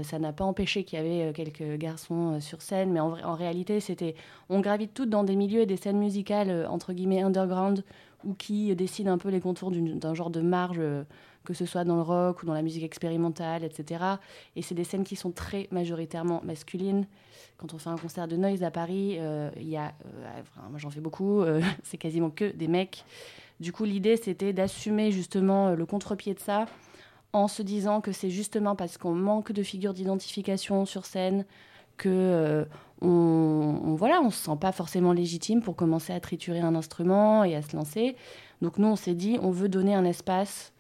ça n'a pas empêché qu'il y avait quelques garçons sur scène, mais en, en réalité, c'était on gravite toutes dans des milieux et des scènes musicales entre guillemets underground ou qui décident un peu les contours d'un genre de marge, que ce soit dans le rock ou dans la musique expérimentale, etc. Et c'est des scènes qui sont très majoritairement masculines quand on fait un concert de noise à Paris, euh, il y a, euh, moi j'en fais beaucoup, euh, c'est quasiment que des mecs. Du coup, l'idée c'était d'assumer justement le contre-pied de ça en se disant que c'est justement parce qu'on manque de figures d'identification sur scène que on, voilà, on se sent pas forcément légitime pour commencer à triturer un instrument et à se lancer. Donc nous, on s'est dit, on veut donner un espace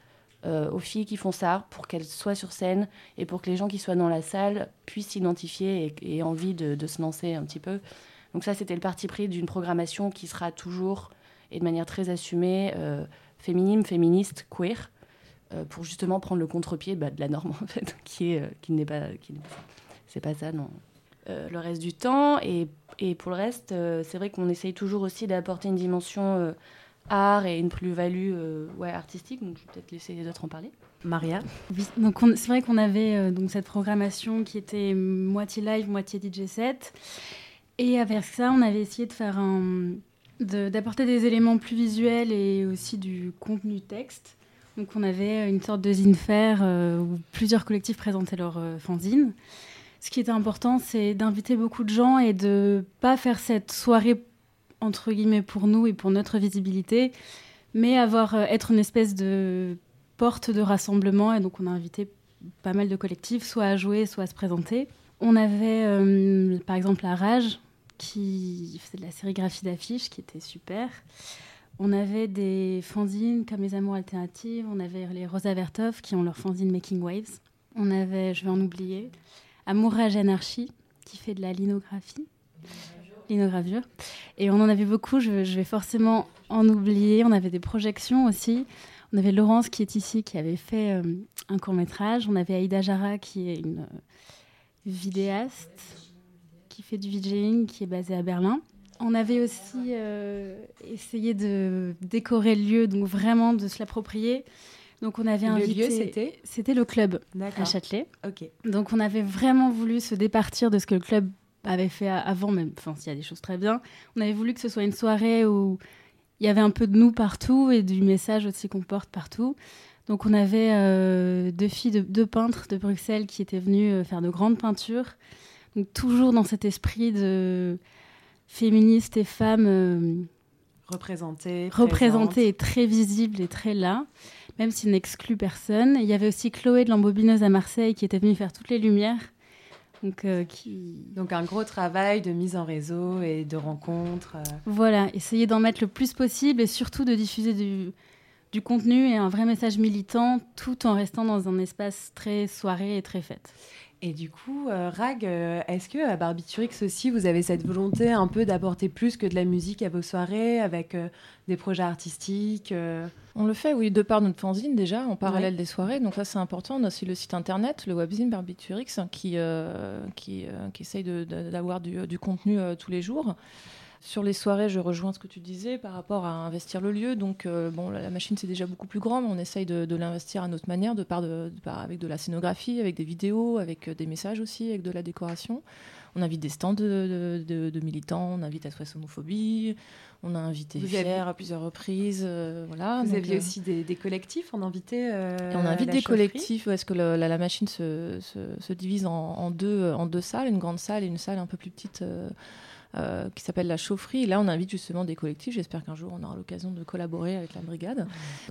euh, aux filles qui font ça pour qu'elles soient sur scène et pour que les gens qui soient dans la salle puissent s'identifier et, aient envie de, se lancer un petit peu. Donc ça, c'était le parti pris d'une programmation qui sera toujours et de manière très assumée euh, féminine, féministe, queer, euh, pour justement prendre le contre-pied bah, de la norme en fait, qui est qui n'est pas qui c'est pas ça non. le reste du temps et, et pour le reste, c'est vrai qu'on essaye toujours aussi d'apporter une dimension art et une plus-value euh, ouais, artistique. Donc, je vais peut-être laisser les autres en parler. Maria donc c'est vrai qu'on avait euh, donc cette programmation qui était moitié live, moitié DJ set. Et avec ça, on avait essayé de faire un, d'apporter des éléments plus visuels et aussi du contenu texte. Donc on avait une sorte de zine faire euh, où plusieurs collectifs présentaient leur fanzine. Ce qui était important, c'est d'inviter beaucoup de gens et de pas faire cette soirée entre guillemets pour nous et pour notre visibilité, mais avoir euh, être une espèce de porte de rassemblement. Et donc on a invité pas mal de collectifs, soit à jouer, soit à se présenter. On avait euh, par exemple la Rage qui faisait de la sérigraphie d'affiches, qui était super. On avait des fanzines comme Les Amours Alternatives, on avait les Rosa Vertov qui ont leur fanzine Making Waves. On avait, je vais en oublier, Amourage Anarchie qui fait de la linographie l'inogravure. Et on en avait beaucoup, je, vais forcément en oublier. On avait des projections aussi. On avait Laurence qui est ici, qui avait fait euh, un court métrage. On avait Aïda Jara qui est une euh, vidéaste, qui fait du VJing, qui est basée à Berlin. On avait aussi euh, essayé de décorer le lieu, donc vraiment de se l'approprier. Donc on avait Le invité. lieu, c'était? C'était le club à Châtelet. Ok. Donc on avait vraiment voulu se départir de ce que le club avait fait avant, même enfin s'il y a des choses très bien. On avait voulu que ce soit une soirée où il y avait un peu de nous partout et du message aussi qu'on porte partout. Donc on avait euh, deux filles, de, deux peintres de Bruxelles qui étaient venues euh, faire de grandes peintures. Donc toujours dans cet esprit de féministes et femmes euh, Représentée. représentées et très visibles et très là, même s'il n'exclut personne. Il y avait aussi Chloé de l'embobineuse à Marseille qui était venue faire toutes les lumières. Donc, euh. Donc un gros travail de mise en réseau et de rencontres. euh. Voilà, essayer d'en mettre le plus possible et surtout de diffuser du, du contenu et un vrai message militant tout en restant dans un espace très soirée et très fête. Et du coup, euh, Rag, euh, est-ce que à Barbiturix aussi, vous avez cette volonté un peu d'apporter plus que de la musique à vos soirées avec euh, des projets artistiques On le fait, oui, de par notre fanzine déjà, en parallèle des soirées. Donc ça, c'est important. On a aussi le site internet, le webzine Barbiturix, qui, qui, qui essaye d'avoir du, du contenu tous les jours. Sur les soirées, je rejoins ce que tu disais par rapport à investir le lieu. Donc, euh, bon, la, la machine, c'est déjà beaucoup plus grand, mais on essaye de, de l'investir à notre manière, de par de, de par- avec de la scénographie, avec des vidéos, avec euh, des messages aussi, avec de la décoration. On invite des stands de, militants, on invite à SOS Homophobie, on a invité Vous Fier avez- à plusieurs reprises. euh, voilà, Vous donc, aviez euh, aussi des, des collectifs en invité et on invite des collectifs parce que le- la, la machine se, se- se divise en, en deux, en deux salles, une grande salle et une salle un peu plus petite euh, qui s'appelle la chaufferie. Et là, on invite justement des collectifs. J'espère qu'un jour, on aura l'occasion de collaborer avec la brigade.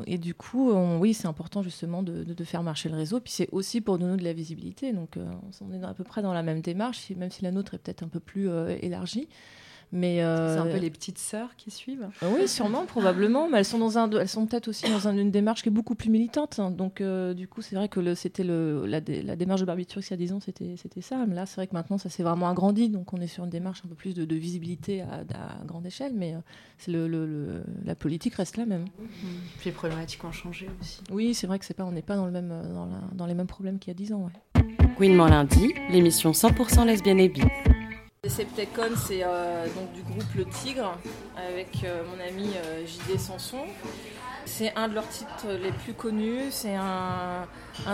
Et du coup, on- oui, c'est important justement de, de- de faire marcher le réseau. Puis c'est aussi pour donner de la visibilité. Donc, euh, on est à peu près dans la même démarche, même si la nôtre est peut-être un peu plus euh, élargie. Mais euh, C'est un peu les petites sœurs qui suivent. euh, Oui, sûrement, probablement, mais elles sont dans un, elles sont peut-être aussi dans un- une démarche qui est beaucoup plus militante. hein. Donc, euh, du coup, c'est vrai que le- c'était le, la, dé- la démarche de Barbiturix il y a 10 ans, c'était, c'était ça. Mais là, c'est vrai que maintenant, ça s'est vraiment agrandi. Donc, on est sur une démarche un peu plus de, de visibilité à, à grande échelle, mais euh, c'est le, le- le- la politique reste la même. Puis les problématiques ont changé aussi. Oui, c'est vrai que c'est pas, on n'est pas dans le même, euh, dans, la- dans les mêmes problèmes qu'il y a 10 ans. Ouais. Gouinement lundi, l'émission 100% lesbienne et bi. Decepticon, c'est euh, donc du groupe Le Tigre avec euh, mon ami euh, JD Sanson. C'est un de leurs titres les plus connus. C'est un,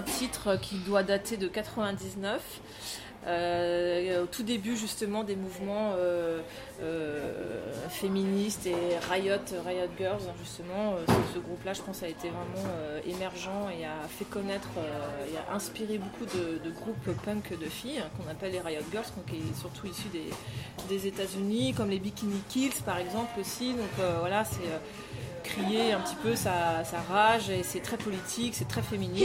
titre qui doit dater de 99. Euh, au tout début justement des mouvements euh, euh, féministes et Riot, Riot Girls justement. Ce, groupe-là, je pense, a été vraiment émergent et a fait connaître et a inspiré beaucoup de, groupes punk de filles qu'on appelle les Riot Girls, qui est surtout issus des, des États-Unis, comme les Bikini Kills par exemple aussi. Donc voilà, c'est crier un petit peu sa, rage et c'est très politique, c'est très féministe.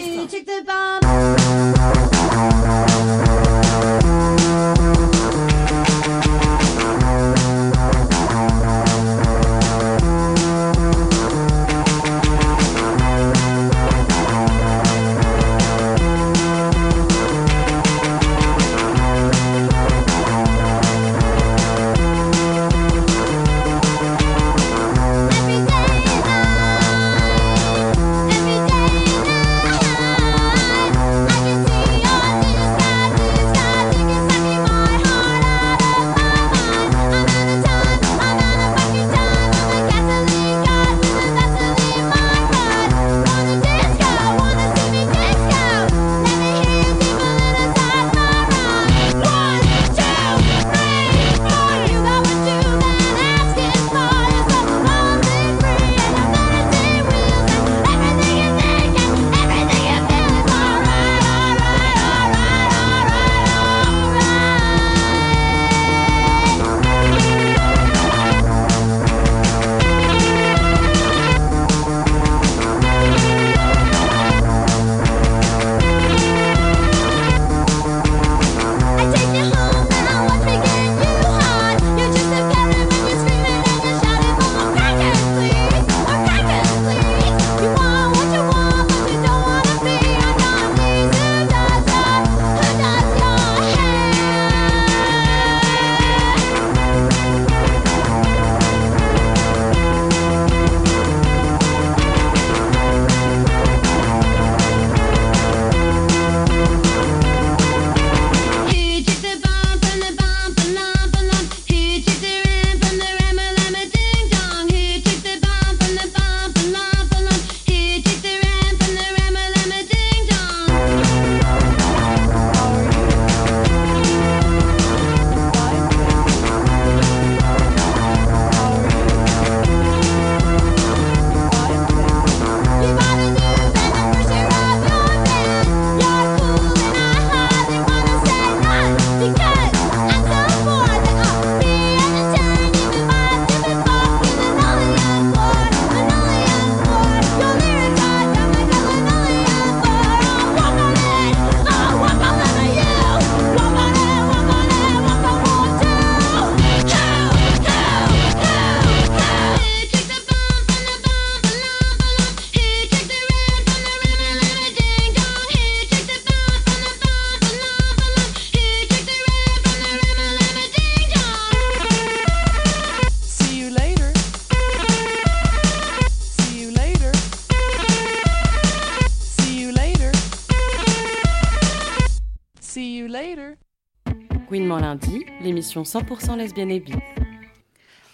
L'émission 100% lesbienne et bi.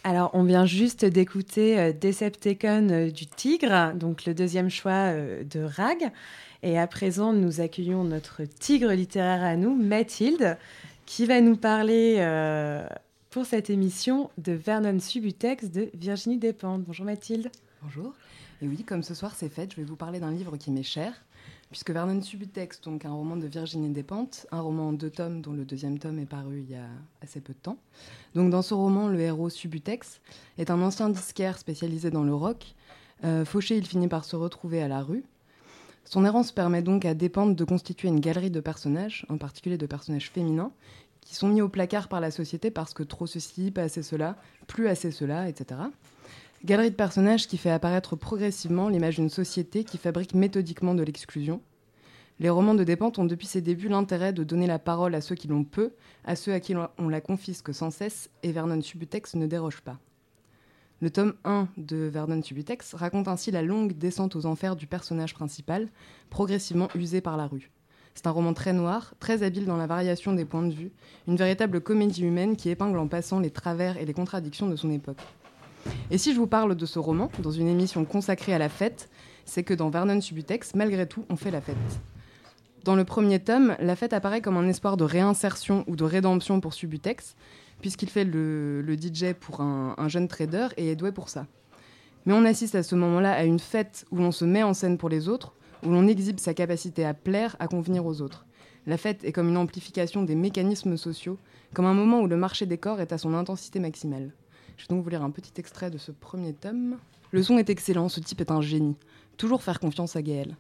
Alors, on vient juste d'écouter euh, Decepticon euh, du Tigre, donc le deuxième choix euh, de Rag. Et à présent, nous accueillons notre tigre littéraire à nous, Mathilde, qui va nous parler euh, pour cette émission de Vernon Subutex de Virginie Despentes. Bonjour Mathilde. Bonjour. Et oui, comme ce soir c'est fait, je vais vous parler d'un livre qui m'est cher, puisque Vernon Subutex, donc un roman de Virginie Despentes, un roman en deux tomes dont le deuxième tome est paru il y a assez peu de temps. Donc dans ce roman, le héros Subutex est un ancien disquaire spécialisé dans le rock. Euh, fauché, il finit par se retrouver à la rue. Son errance permet donc à Despentes de constituer une galerie de personnages, en particulier de personnages féminins, qui sont mis au placard par la société parce que trop ceci, pas assez cela, plus assez cela, etc. Galerie de personnages qui fait apparaître progressivement l'image d'une société qui fabrique méthodiquement de l'exclusion. Les romans de Despentes ont depuis ses débuts l'intérêt de donner la parole à ceux qui l'ont peu, à ceux à qui on la confisque sans cesse, et Vernon Subutex ne déroge pas. Le tome 1 de Vernon Subutex raconte ainsi la longue descente aux enfers du personnage principal, progressivement usé par la rue. C'est un roman très noir, très habile dans la variation des points de vue, une véritable comédie humaine qui épingle en passant les travers et les contradictions de son époque. Et si je vous parle de ce roman, dans une émission consacrée à la fête, c'est que dans Vernon Subutex, malgré tout, on fait la fête. Dans le premier tome, la fête apparaît comme un espoir de réinsertion ou de rédemption pour Subutex, puisqu'il fait le, DJ pour un, un jeune trader et est doué pour ça. Mais on assiste à ce moment-là à une fête où l'on se met en scène pour les autres, où l'on exhibe sa capacité à plaire, à convenir aux autres. La fête est comme une amplification des mécanismes sociaux, comme un moment où le marché des corps est à son intensité maximale. Je vais donc vous lire un petit extrait de ce premier tome. Le son est excellent, ce type est un génie. Toujours faire confiance à Gaël.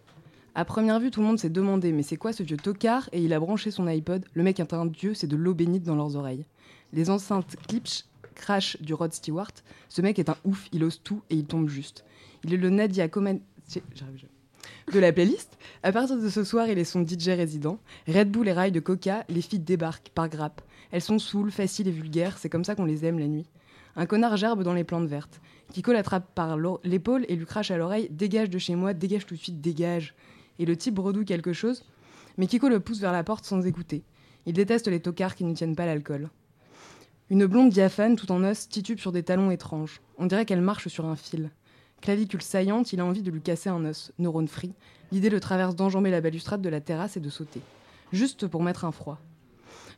À première vue, tout le monde s'est demandé mais c'est quoi ce vieux tocard? Et il a branché son iPod. Le mec est un dieu, c'est de l'eau bénite dans leurs oreilles. Les enceintes Klipsch crash du Rod Stewart. Ce mec est un ouf, il ose tout et il tombe juste. Il est le Nadia Coman... De la playlist. À partir de ce soir, il est son DJ résident. Red Bull et rails de coca, les filles débarquent par grappe. Elles sont saoules, faciles et vulgaires, c'est comme ça qu'on les aime la nuit. Un connard gerbe dans les plantes vertes. Kiko l'attrape par l'épaule et lui crache à l'oreille Dégage de chez moi, dégage tout de suite, dégage. Et le type bredouille quelque chose, mais Kiko le pousse vers la porte sans écouter. Il déteste les tocards qui ne tiennent pas l'alcool. Une blonde diaphane, tout en os, titube sur des talons étranges. On dirait qu'elle marche sur un fil. Clavicule saillante, il a envie de lui casser un os, neurone free. L'idée le traverse d'enjamber la balustrade de la terrasse et de sauter. Juste pour mettre un froid.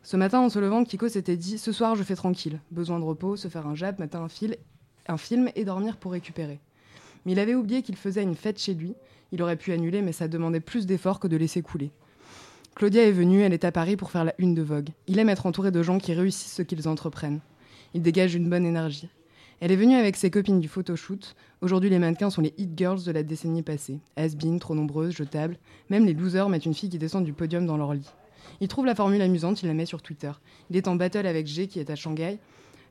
Ce matin, en se levant, Kiko s'était dit Ce soir, je fais tranquille. Besoin de repos, se faire un jab, matin un, fil, un film et dormir pour récupérer. Mais il avait oublié qu'il faisait une fête chez lui. Il aurait pu annuler, mais ça demandait plus d'efforts que de laisser couler. Claudia est venue, elle est à Paris pour faire la une de Vogue. Il aime être entouré de gens qui réussissent ce qu'ils entreprennent. Il dégage une bonne énergie. Elle est venue avec ses copines du photoshoot. Aujourd'hui, les mannequins sont les hit girls de la décennie passée. Has-been, trop nombreuses, jetables. Même les losers mettent une fille qui descend du podium dans leur lit. Il trouve la formule amusante, il la met sur Twitter. Il est en battle avec G qui est à Shanghai.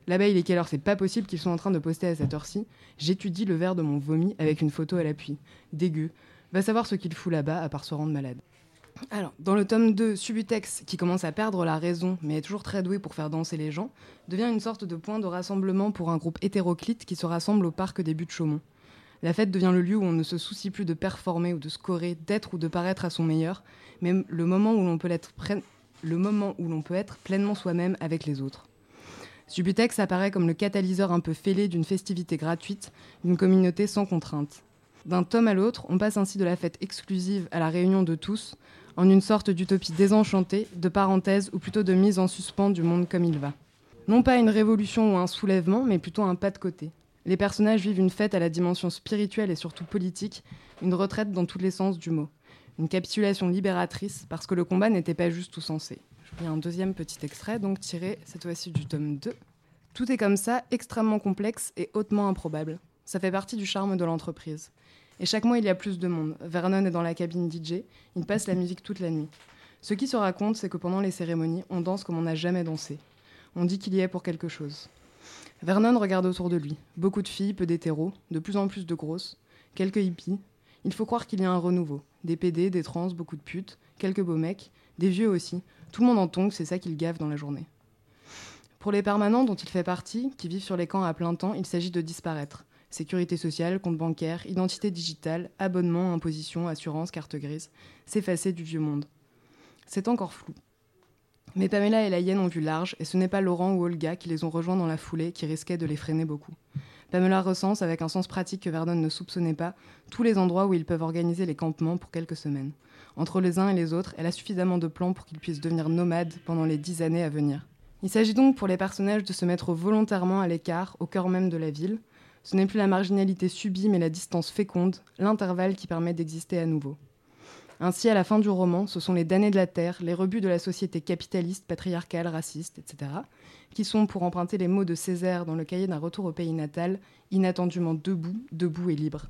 Là-bas, il est quelle heure? C'est pas possible qu'ils soient en train de poster à cette heure-ci. J'étudie le verre de mon vomi avec une photo à l'appui. Dégueu. Va savoir ce qu'il fout là-bas à part se rendre malade. Alors, dans le tome 2, Subutex, qui commence à perdre la raison, mais est toujours très doué pour faire danser les gens, devient une sorte de point de rassemblement pour un groupe hétéroclite qui se rassemble au parc des Buttes-Chaumont. La fête devient le lieu où on ne se soucie plus de performer ou de scorer, d'être ou de paraître à son meilleur, mais le moment où l'on peut être, pleinement soi-même avec les autres. Subutex apparaît comme le catalyseur un peu fêlé d'une festivité gratuite, d'une communauté sans contrainte. D'un tome à l'autre, on passe ainsi de la fête exclusive à la réunion de tous, en une sorte d'utopie désenchantée, de parenthèse ou plutôt de mise en suspens du monde comme il va. Non pas une révolution ou un soulèvement, mais plutôt un pas de côté. Les personnages vivent une fête à la dimension spirituelle et surtout politique, une retraite dans tous les sens du mot. Une capitulation libératrice, parce que le combat n'était pas juste tout sensé. Je lis un deuxième petit extrait, donc tiré cette fois-ci du tome 2. Tout est comme ça, extrêmement complexe et hautement improbable. Ça fait partie du charme de l'entreprise. Et chaque mois, il y a plus de monde. Vernon est dans la cabine DJ, il passe la musique toute la nuit. Ce qui se raconte, c'est que pendant les cérémonies, on danse comme on n'a jamais dansé. On dit qu'il y est pour quelque chose. Vernon regarde autour de lui. Beaucoup de filles, peu d'hétéros, de plus en plus de grosses, quelques hippies. Il faut croire qu'il y a un renouveau. Des PD, des trans, beaucoup de putes, quelques beaux mecs, des vieux aussi. Tout le monde en tongue, c'est ça qu'il gave dans la journée. Pour les permanents dont il fait partie, qui vivent sur les camps à plein temps, il s'agit de disparaître. Sécurité sociale, compte bancaire, identité digitale, abonnement, imposition, assurance, carte grise, s'effacer du vieux monde. C'est encore flou. Mais Pamela et la hyène ont vu large, et ce n'est pas Laurent ou Olga qui les ont rejoints dans la foulée qui risquaient de les freiner beaucoup. Pamela recense, avec un sens pratique que Vernon ne soupçonnait pas, tous les endroits où ils peuvent organiser les campements pour quelques semaines. Entre les uns et les autres, elle a suffisamment de plans pour qu'ils puissent devenir nomades pendant les dix années à venir. Il s'agit donc pour les personnages de se mettre volontairement à l'écart, au cœur même de la ville. Ce n'est plus la marginalité subie, mais la distance féconde, l'intervalle qui permet d'exister à nouveau. Ainsi, à la fin du roman, ce sont les damnés de la terre, les rebuts de la société capitaliste, patriarcale, raciste, etc., qui sont, pour emprunter les mots de Césaire dans le cahier d'un retour au pays natal, inattendument debout, debout et libre.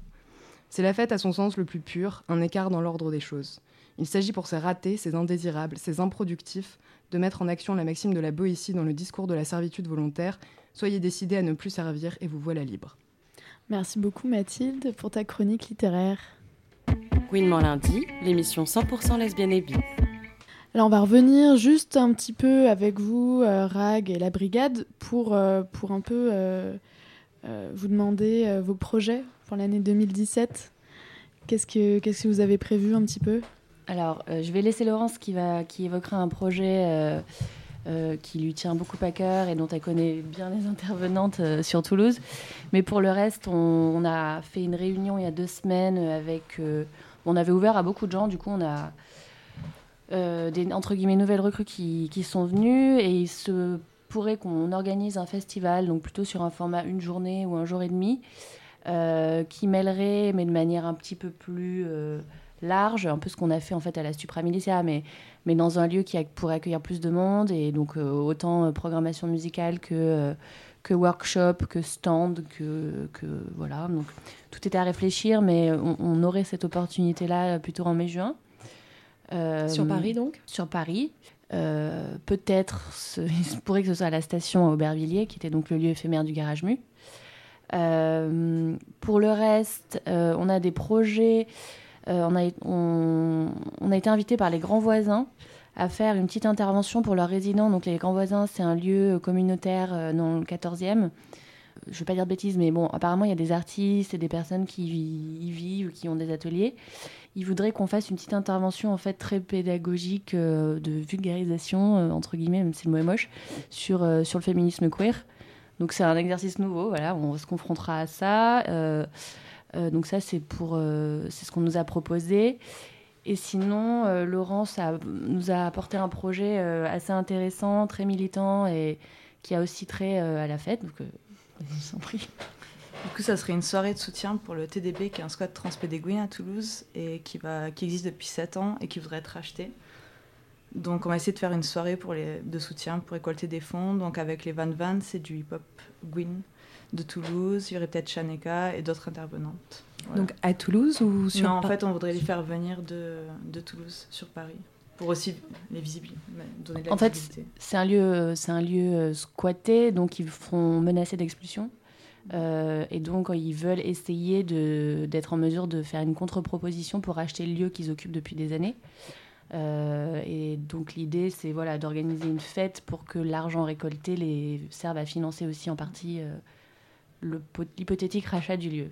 C'est la fête à son sens le plus pur, un écart dans l'ordre des choses. Il s'agit pour ces ratés, ces indésirables, ces improductifs, de mettre en action la maxime de la Boétie dans le discours de la servitude volontaire. Soyez décidés à ne plus servir et vous voilà libre. Merci beaucoup Mathilde pour ta chronique littéraire. Gouinement lundi, l'émission 100% lesbienne et bi. Alors on va revenir juste un petit peu avec vous, euh, Rag et la brigade, pour, euh, pour un peu euh, euh, vous demander euh, vos projets pour l'année 2017. Qu'est-ce que, qu'est-ce que vous avez prévu un petit peu? Alors, euh, je vais laisser Laurence qui, va, qui évoquera un projet euh, euh, qui lui tient beaucoup à cœur et dont elle connaît bien les intervenantes euh, sur Toulouse. Mais pour le reste, on, on a fait une réunion il y a deux semaines avec. On avait ouvert à beaucoup de gens, du coup, on a euh, des entre guillemets nouvelles recrues qui, sont venues et il se pourrait qu'on organise un festival, donc plutôt sur un format une journée ou un jour et demi, euh, qui mêlerait, mais de manière un petit peu plus euh, large, un peu ce qu'on a fait en fait à la Supra Militia, mais, dans un lieu qui pourrait accueillir plus de monde et donc autant programmation musicale que, que workshop, que stand, que, que voilà. Donc tout était à réfléchir, mais on, on aurait cette opportunité-là plutôt en mai-juin. Euh, Sur Paris, donc? Sur Paris. Euh, Peut-être, il se pourrait que ce soit à la station à Aubervilliers, qui était donc le lieu éphémère du Garage Mu. Euh, pour le reste, euh, on a des projets. euh, on, a, on, on a été invité par les grands voisins à faire une petite intervention pour leurs résidents. Donc les grands voisins, c'est un lieu communautaire euh, dans le 14e. Je ne vais pas dire de bêtises, mais bon, apparemment, il y a des artistes et des personnes qui y vivent, qui ont des ateliers. Ils voudraient qu'on fasse une petite intervention en fait très pédagogique euh, de vulgarisation euh, entre guillemets, même si le mot est moche, sur euh, sur le féminisme queer. Donc c'est un exercice nouveau, voilà, on se confrontera à ça. Euh, euh, donc ça c'est pour euh, c'est ce qu'on nous a proposé. Et sinon, euh, Laurence nous a apporté un projet euh, assez intéressant, très militant et qui a aussi trait euh, à la fête. Donc, euh, en prie. Du coup, ça serait une soirée de soutien pour le TDB, qui est un squat transpédéguin à Toulouse et qui, existe depuis 7 ans et qui voudrait être racheté. Donc, on va essayer de faire une soirée de soutien pour récolter des fonds. Donc, avec les Van Van, c'est du hip-hop Gwyn de Toulouse. Il y aurait peut-être Shaneka et d'autres intervenantes. Voilà. Donc à Toulouse ou sur Non, en fait, on voudrait les faire venir de, de Toulouse sur Paris pour aussi les visibles, donner de la En fait, c'est un lieu, c'est un lieu euh, squatté, donc ils feront menacer d'expulsion. Euh, et donc, ils veulent essayer d'être en mesure de faire une contre-proposition pour acheter le lieu qu'ils occupent depuis des années. Euh, et donc, l'idée, c'est voilà, d'organiser une fête pour que l'argent récolté les serve à financer aussi en partie euh, l'hypothétique rachat du lieu.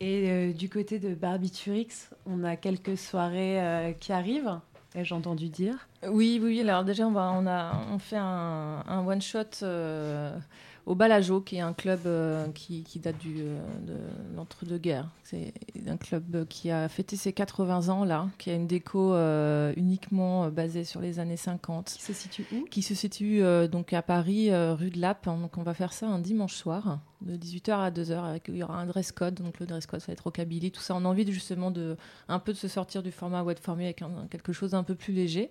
Et euh, du côté de Barbiturix, on a quelques soirées euh, qui arrivent, ai-je entendu dire? Oui, oui, alors déjà, on, a, on fait un, un one-shot euh, au Balajo, qui est un club euh, qui, qui date du, euh, de l'entre-deux-guerres. C'est un club qui a fêté ses 80 ans, là, qui a une déco euh, uniquement basée sur les années 50. Qui se situe où? Qui se situe euh, donc à Paris, rue de Lappe. Donc on va faire ça un dimanche soir, de 18h à 2h, avec, il y aura un dress code. Donc le dress code, ça va être rockabilly, tout ça. On a envie de, justement de, un peu de se sortir du format wet formé avec un- quelque chose d'un peu plus léger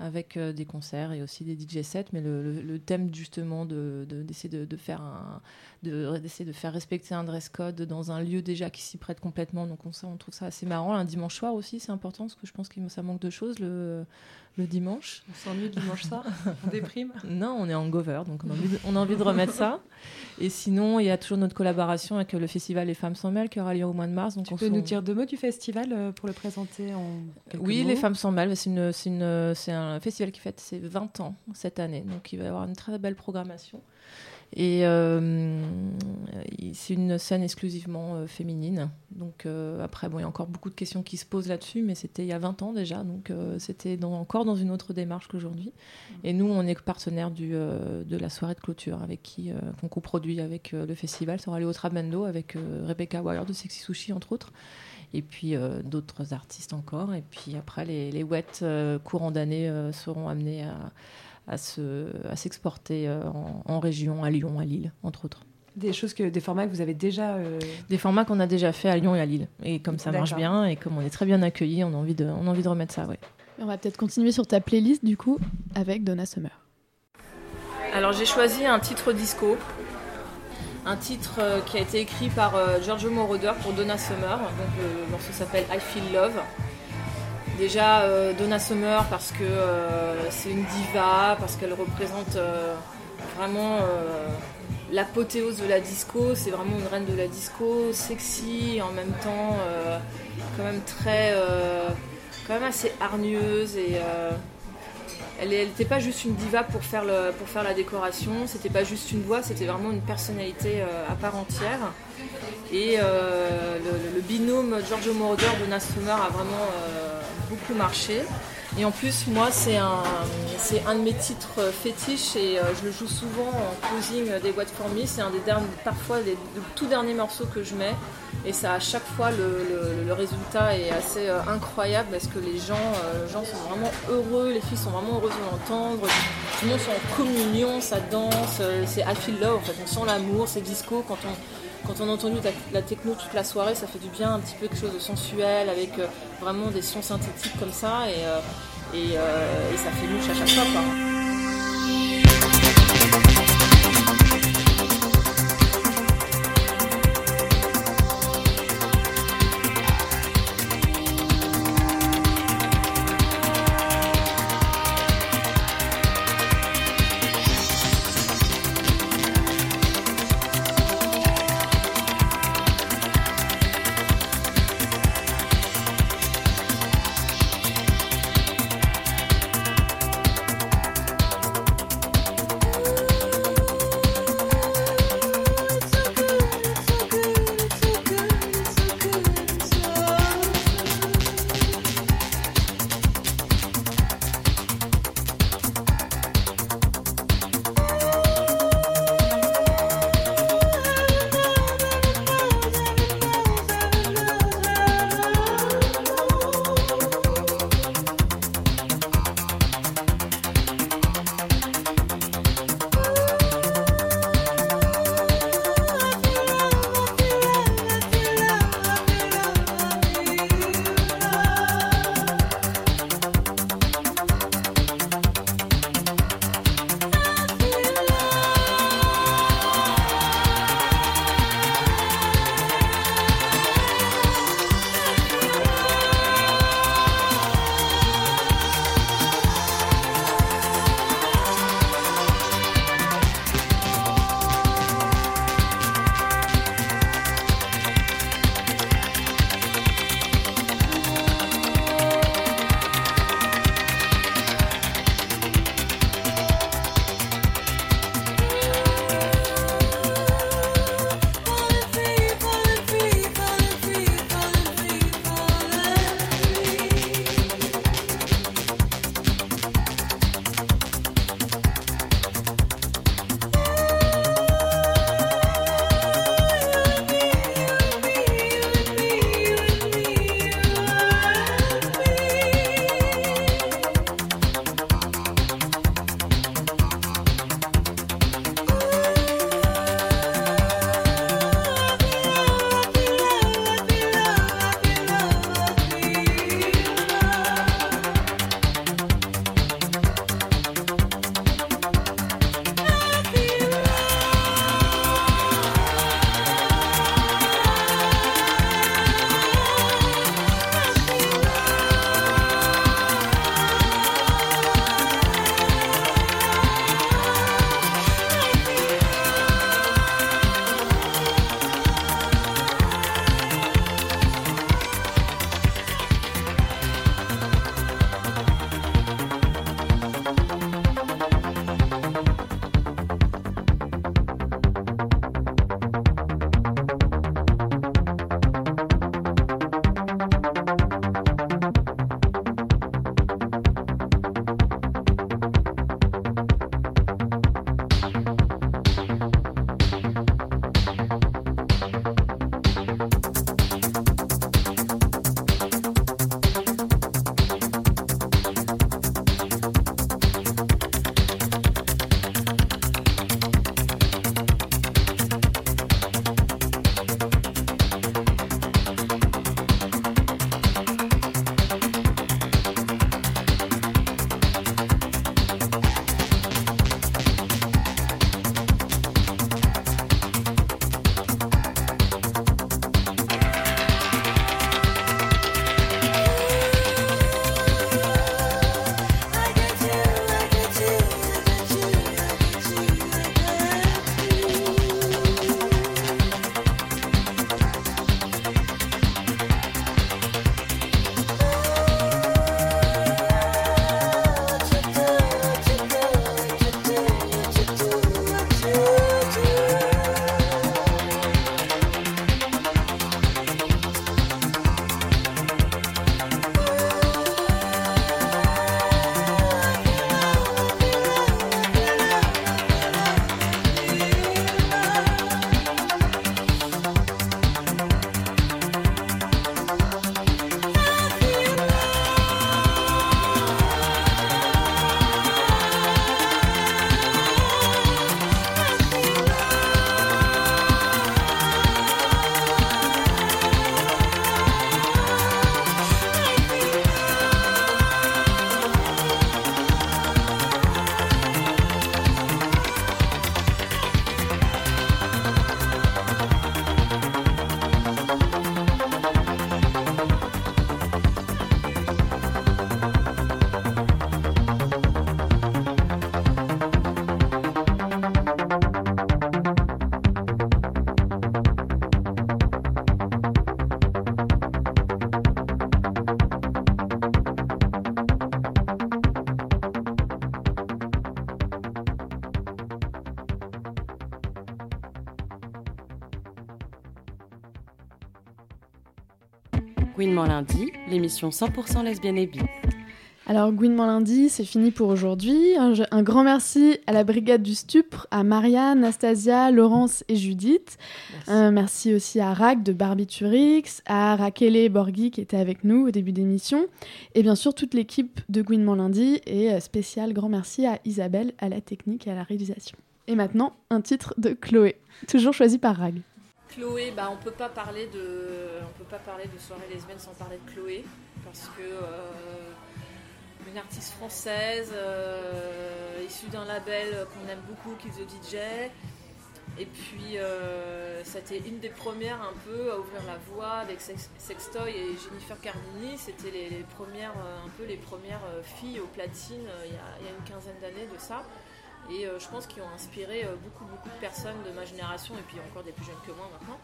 avec euh, des concerts et aussi des DJ sets, mais le, thème justement de de- d'essayer de, de faire un d'essayer de faire respecter un dress code dans un lieu déjà qui s'y prête complètement. Donc on, ça, on trouve ça assez marrant. Un dimanche soir aussi, c'est important parce que je pense que ça manque de choses le le dimanche. On s'ennuie le dimanche soir On déprime Non, on est en gover, donc on a envie de, on a envie de remettre ça. Et sinon, il y a toujours notre collaboration avec le festival Les Femmes sans Mêle qui aura lieu au mois de mars. Donc Tu on peux nous dire deux mots du festival euh, pour le présenter en Oui, mots les femmes sans une- c'est un festival qui fête ses 20 ans cette année, donc il va y avoir une très belle programmation. Et euh, c'est une scène exclusivement euh, féminine. Donc euh, après, bon, il y a encore beaucoup de questions qui se posent là-dessus, mais c'était il y a 20 ans déjà, donc c'était encore dans une autre démarche qu'aujourd'hui. Et nous, on est partenaire de la soirée de clôture avec qui qu'on coproduit avec le festival. Ça aura lieu au Trabendo avec Rebecca Wire de Sexy Sushi entre autres. Et puis d'autres artistes encore. Et puis après, les, les euh, courant d'année seront amenés à, à se- à s'exporter euh, en, en région, à Lyon, à Lille, entre autres. Des choses que, des formats que vous avez déjà. euh, Des formats qu'on a déjà fait à Lyon et à Lille. Et comme ça marche bien et comme on est très bien accueillis, on a envie de, on a envie de remettre ça, ouais. On va peut-être continuer sur ta playlist du coup avec Donna Summer. Alors j'ai choisi un titre disco, un titre euh, qui a été écrit par euh, Giorgio Moroder pour Donna Summer. Donc euh, le morceau s'appelle I Feel Love. Déjà euh, Donna Summer parce que euh, c'est une diva, parce qu'elle représente euh, vraiment l'apothéose de la disco. C'est vraiment une reine de la disco, sexy en même temps quand même très, quand même assez hargneuse et elle n'était pas juste une diva pour faire, pour faire la décoration, c'était pas juste une voix, c'était vraiment une personnalité à part entière. Et le, binôme Giorgio Moroder de Summer a vraiment beaucoup marché. Et en plus, moi, c'est un, c'est un de mes titres fétiches et euh, je le joue souvent en closing des What For Me. C'est un des derniers, parfois des, tout derniers morceaux que je mets. Et ça, à chaque fois, le, le- résultat est assez euh, incroyable parce que les gens, euh, gens sont vraiment heureux, les filles sont vraiment heureuses de l'entendre. Tout le monde sont en communion, ça danse, euh, c'est I feel love, en fait, on sent l'amour, c'est disco. Quand on, quand on a entendu la, techno toute la soirée, ça fait du bien, un petit peu quelque chose de sensuel avec euh, vraiment des sons synthétiques comme ça et, euh, euh, et ça fait mouche à chaque fois. Quoi. Lundi, l'émission 100% lesbienne et bi. Alors, Gouinement lundi, c'est fini pour aujourd'hui. Un, un grand merci à la Brigade du Stupre, à Maria, Anastasia, Laurence et Judith. Merci, euh, merci aussi à Rack de Barbiturix, à Raquel Borghi qui était avec nous au début d'émission, et bien sûr toute l'équipe de Gouinement lundi, et euh, spécial grand merci à Isabelle à la technique et à la réalisation. Et maintenant, un titre de Chloé, toujours choisi par Rag. Chloé, bah, on peut peut pas parler de soirée lesbienne sans parler de Chloé, parce que euh, une artiste française euh, issue d'un label qu'on aime beaucoup, qui The DJ. Et puis, euh, c'était une des premières un peu à ouvrir la voie avec Sextoy et Jennifer Cardini. C'était les, premières, un peu les premières filles au platine il y, a, il y a une quinzaine d'années de ça et euh, je pense qu'ils ont inspiré euh, beaucoup beaucoup de personnes de ma génération et puis encore des plus jeunes que moi maintenant.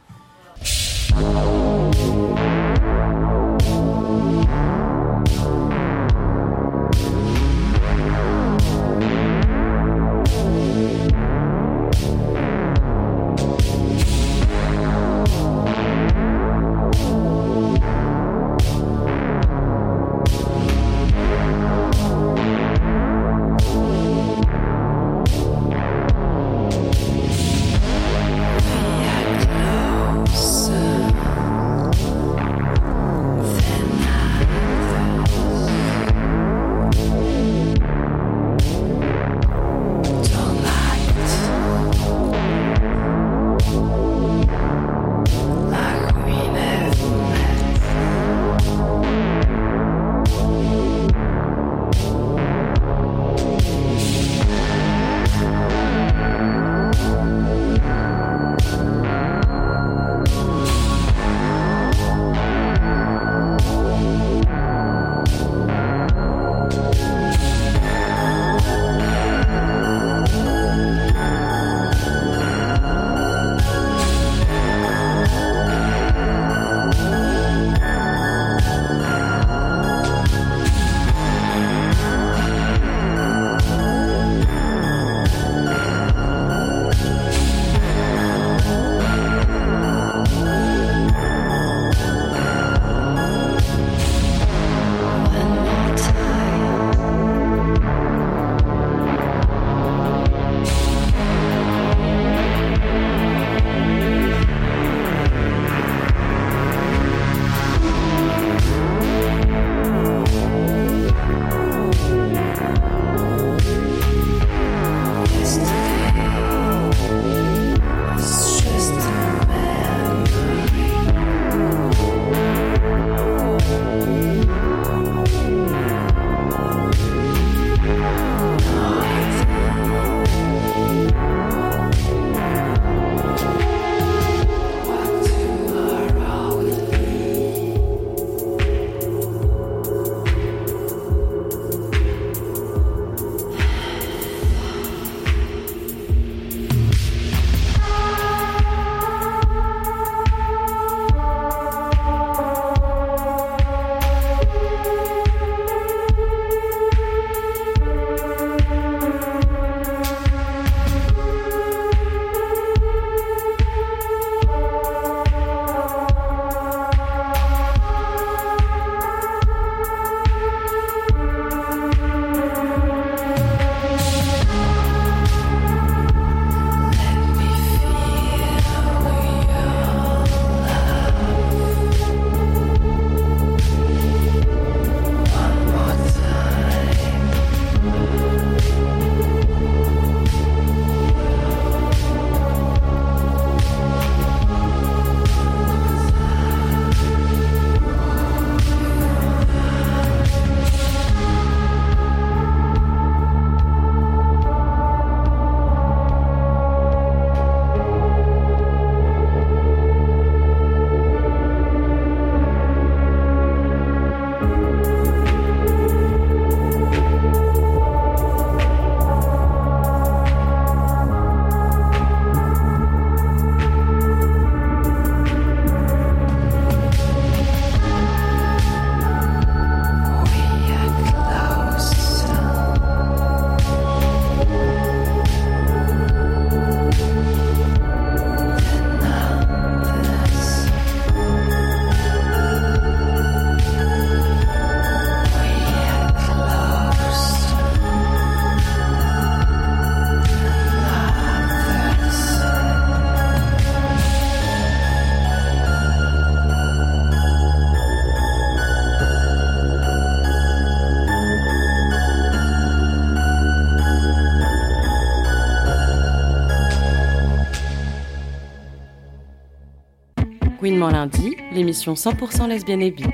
L'émission 100% lesbienne et bi.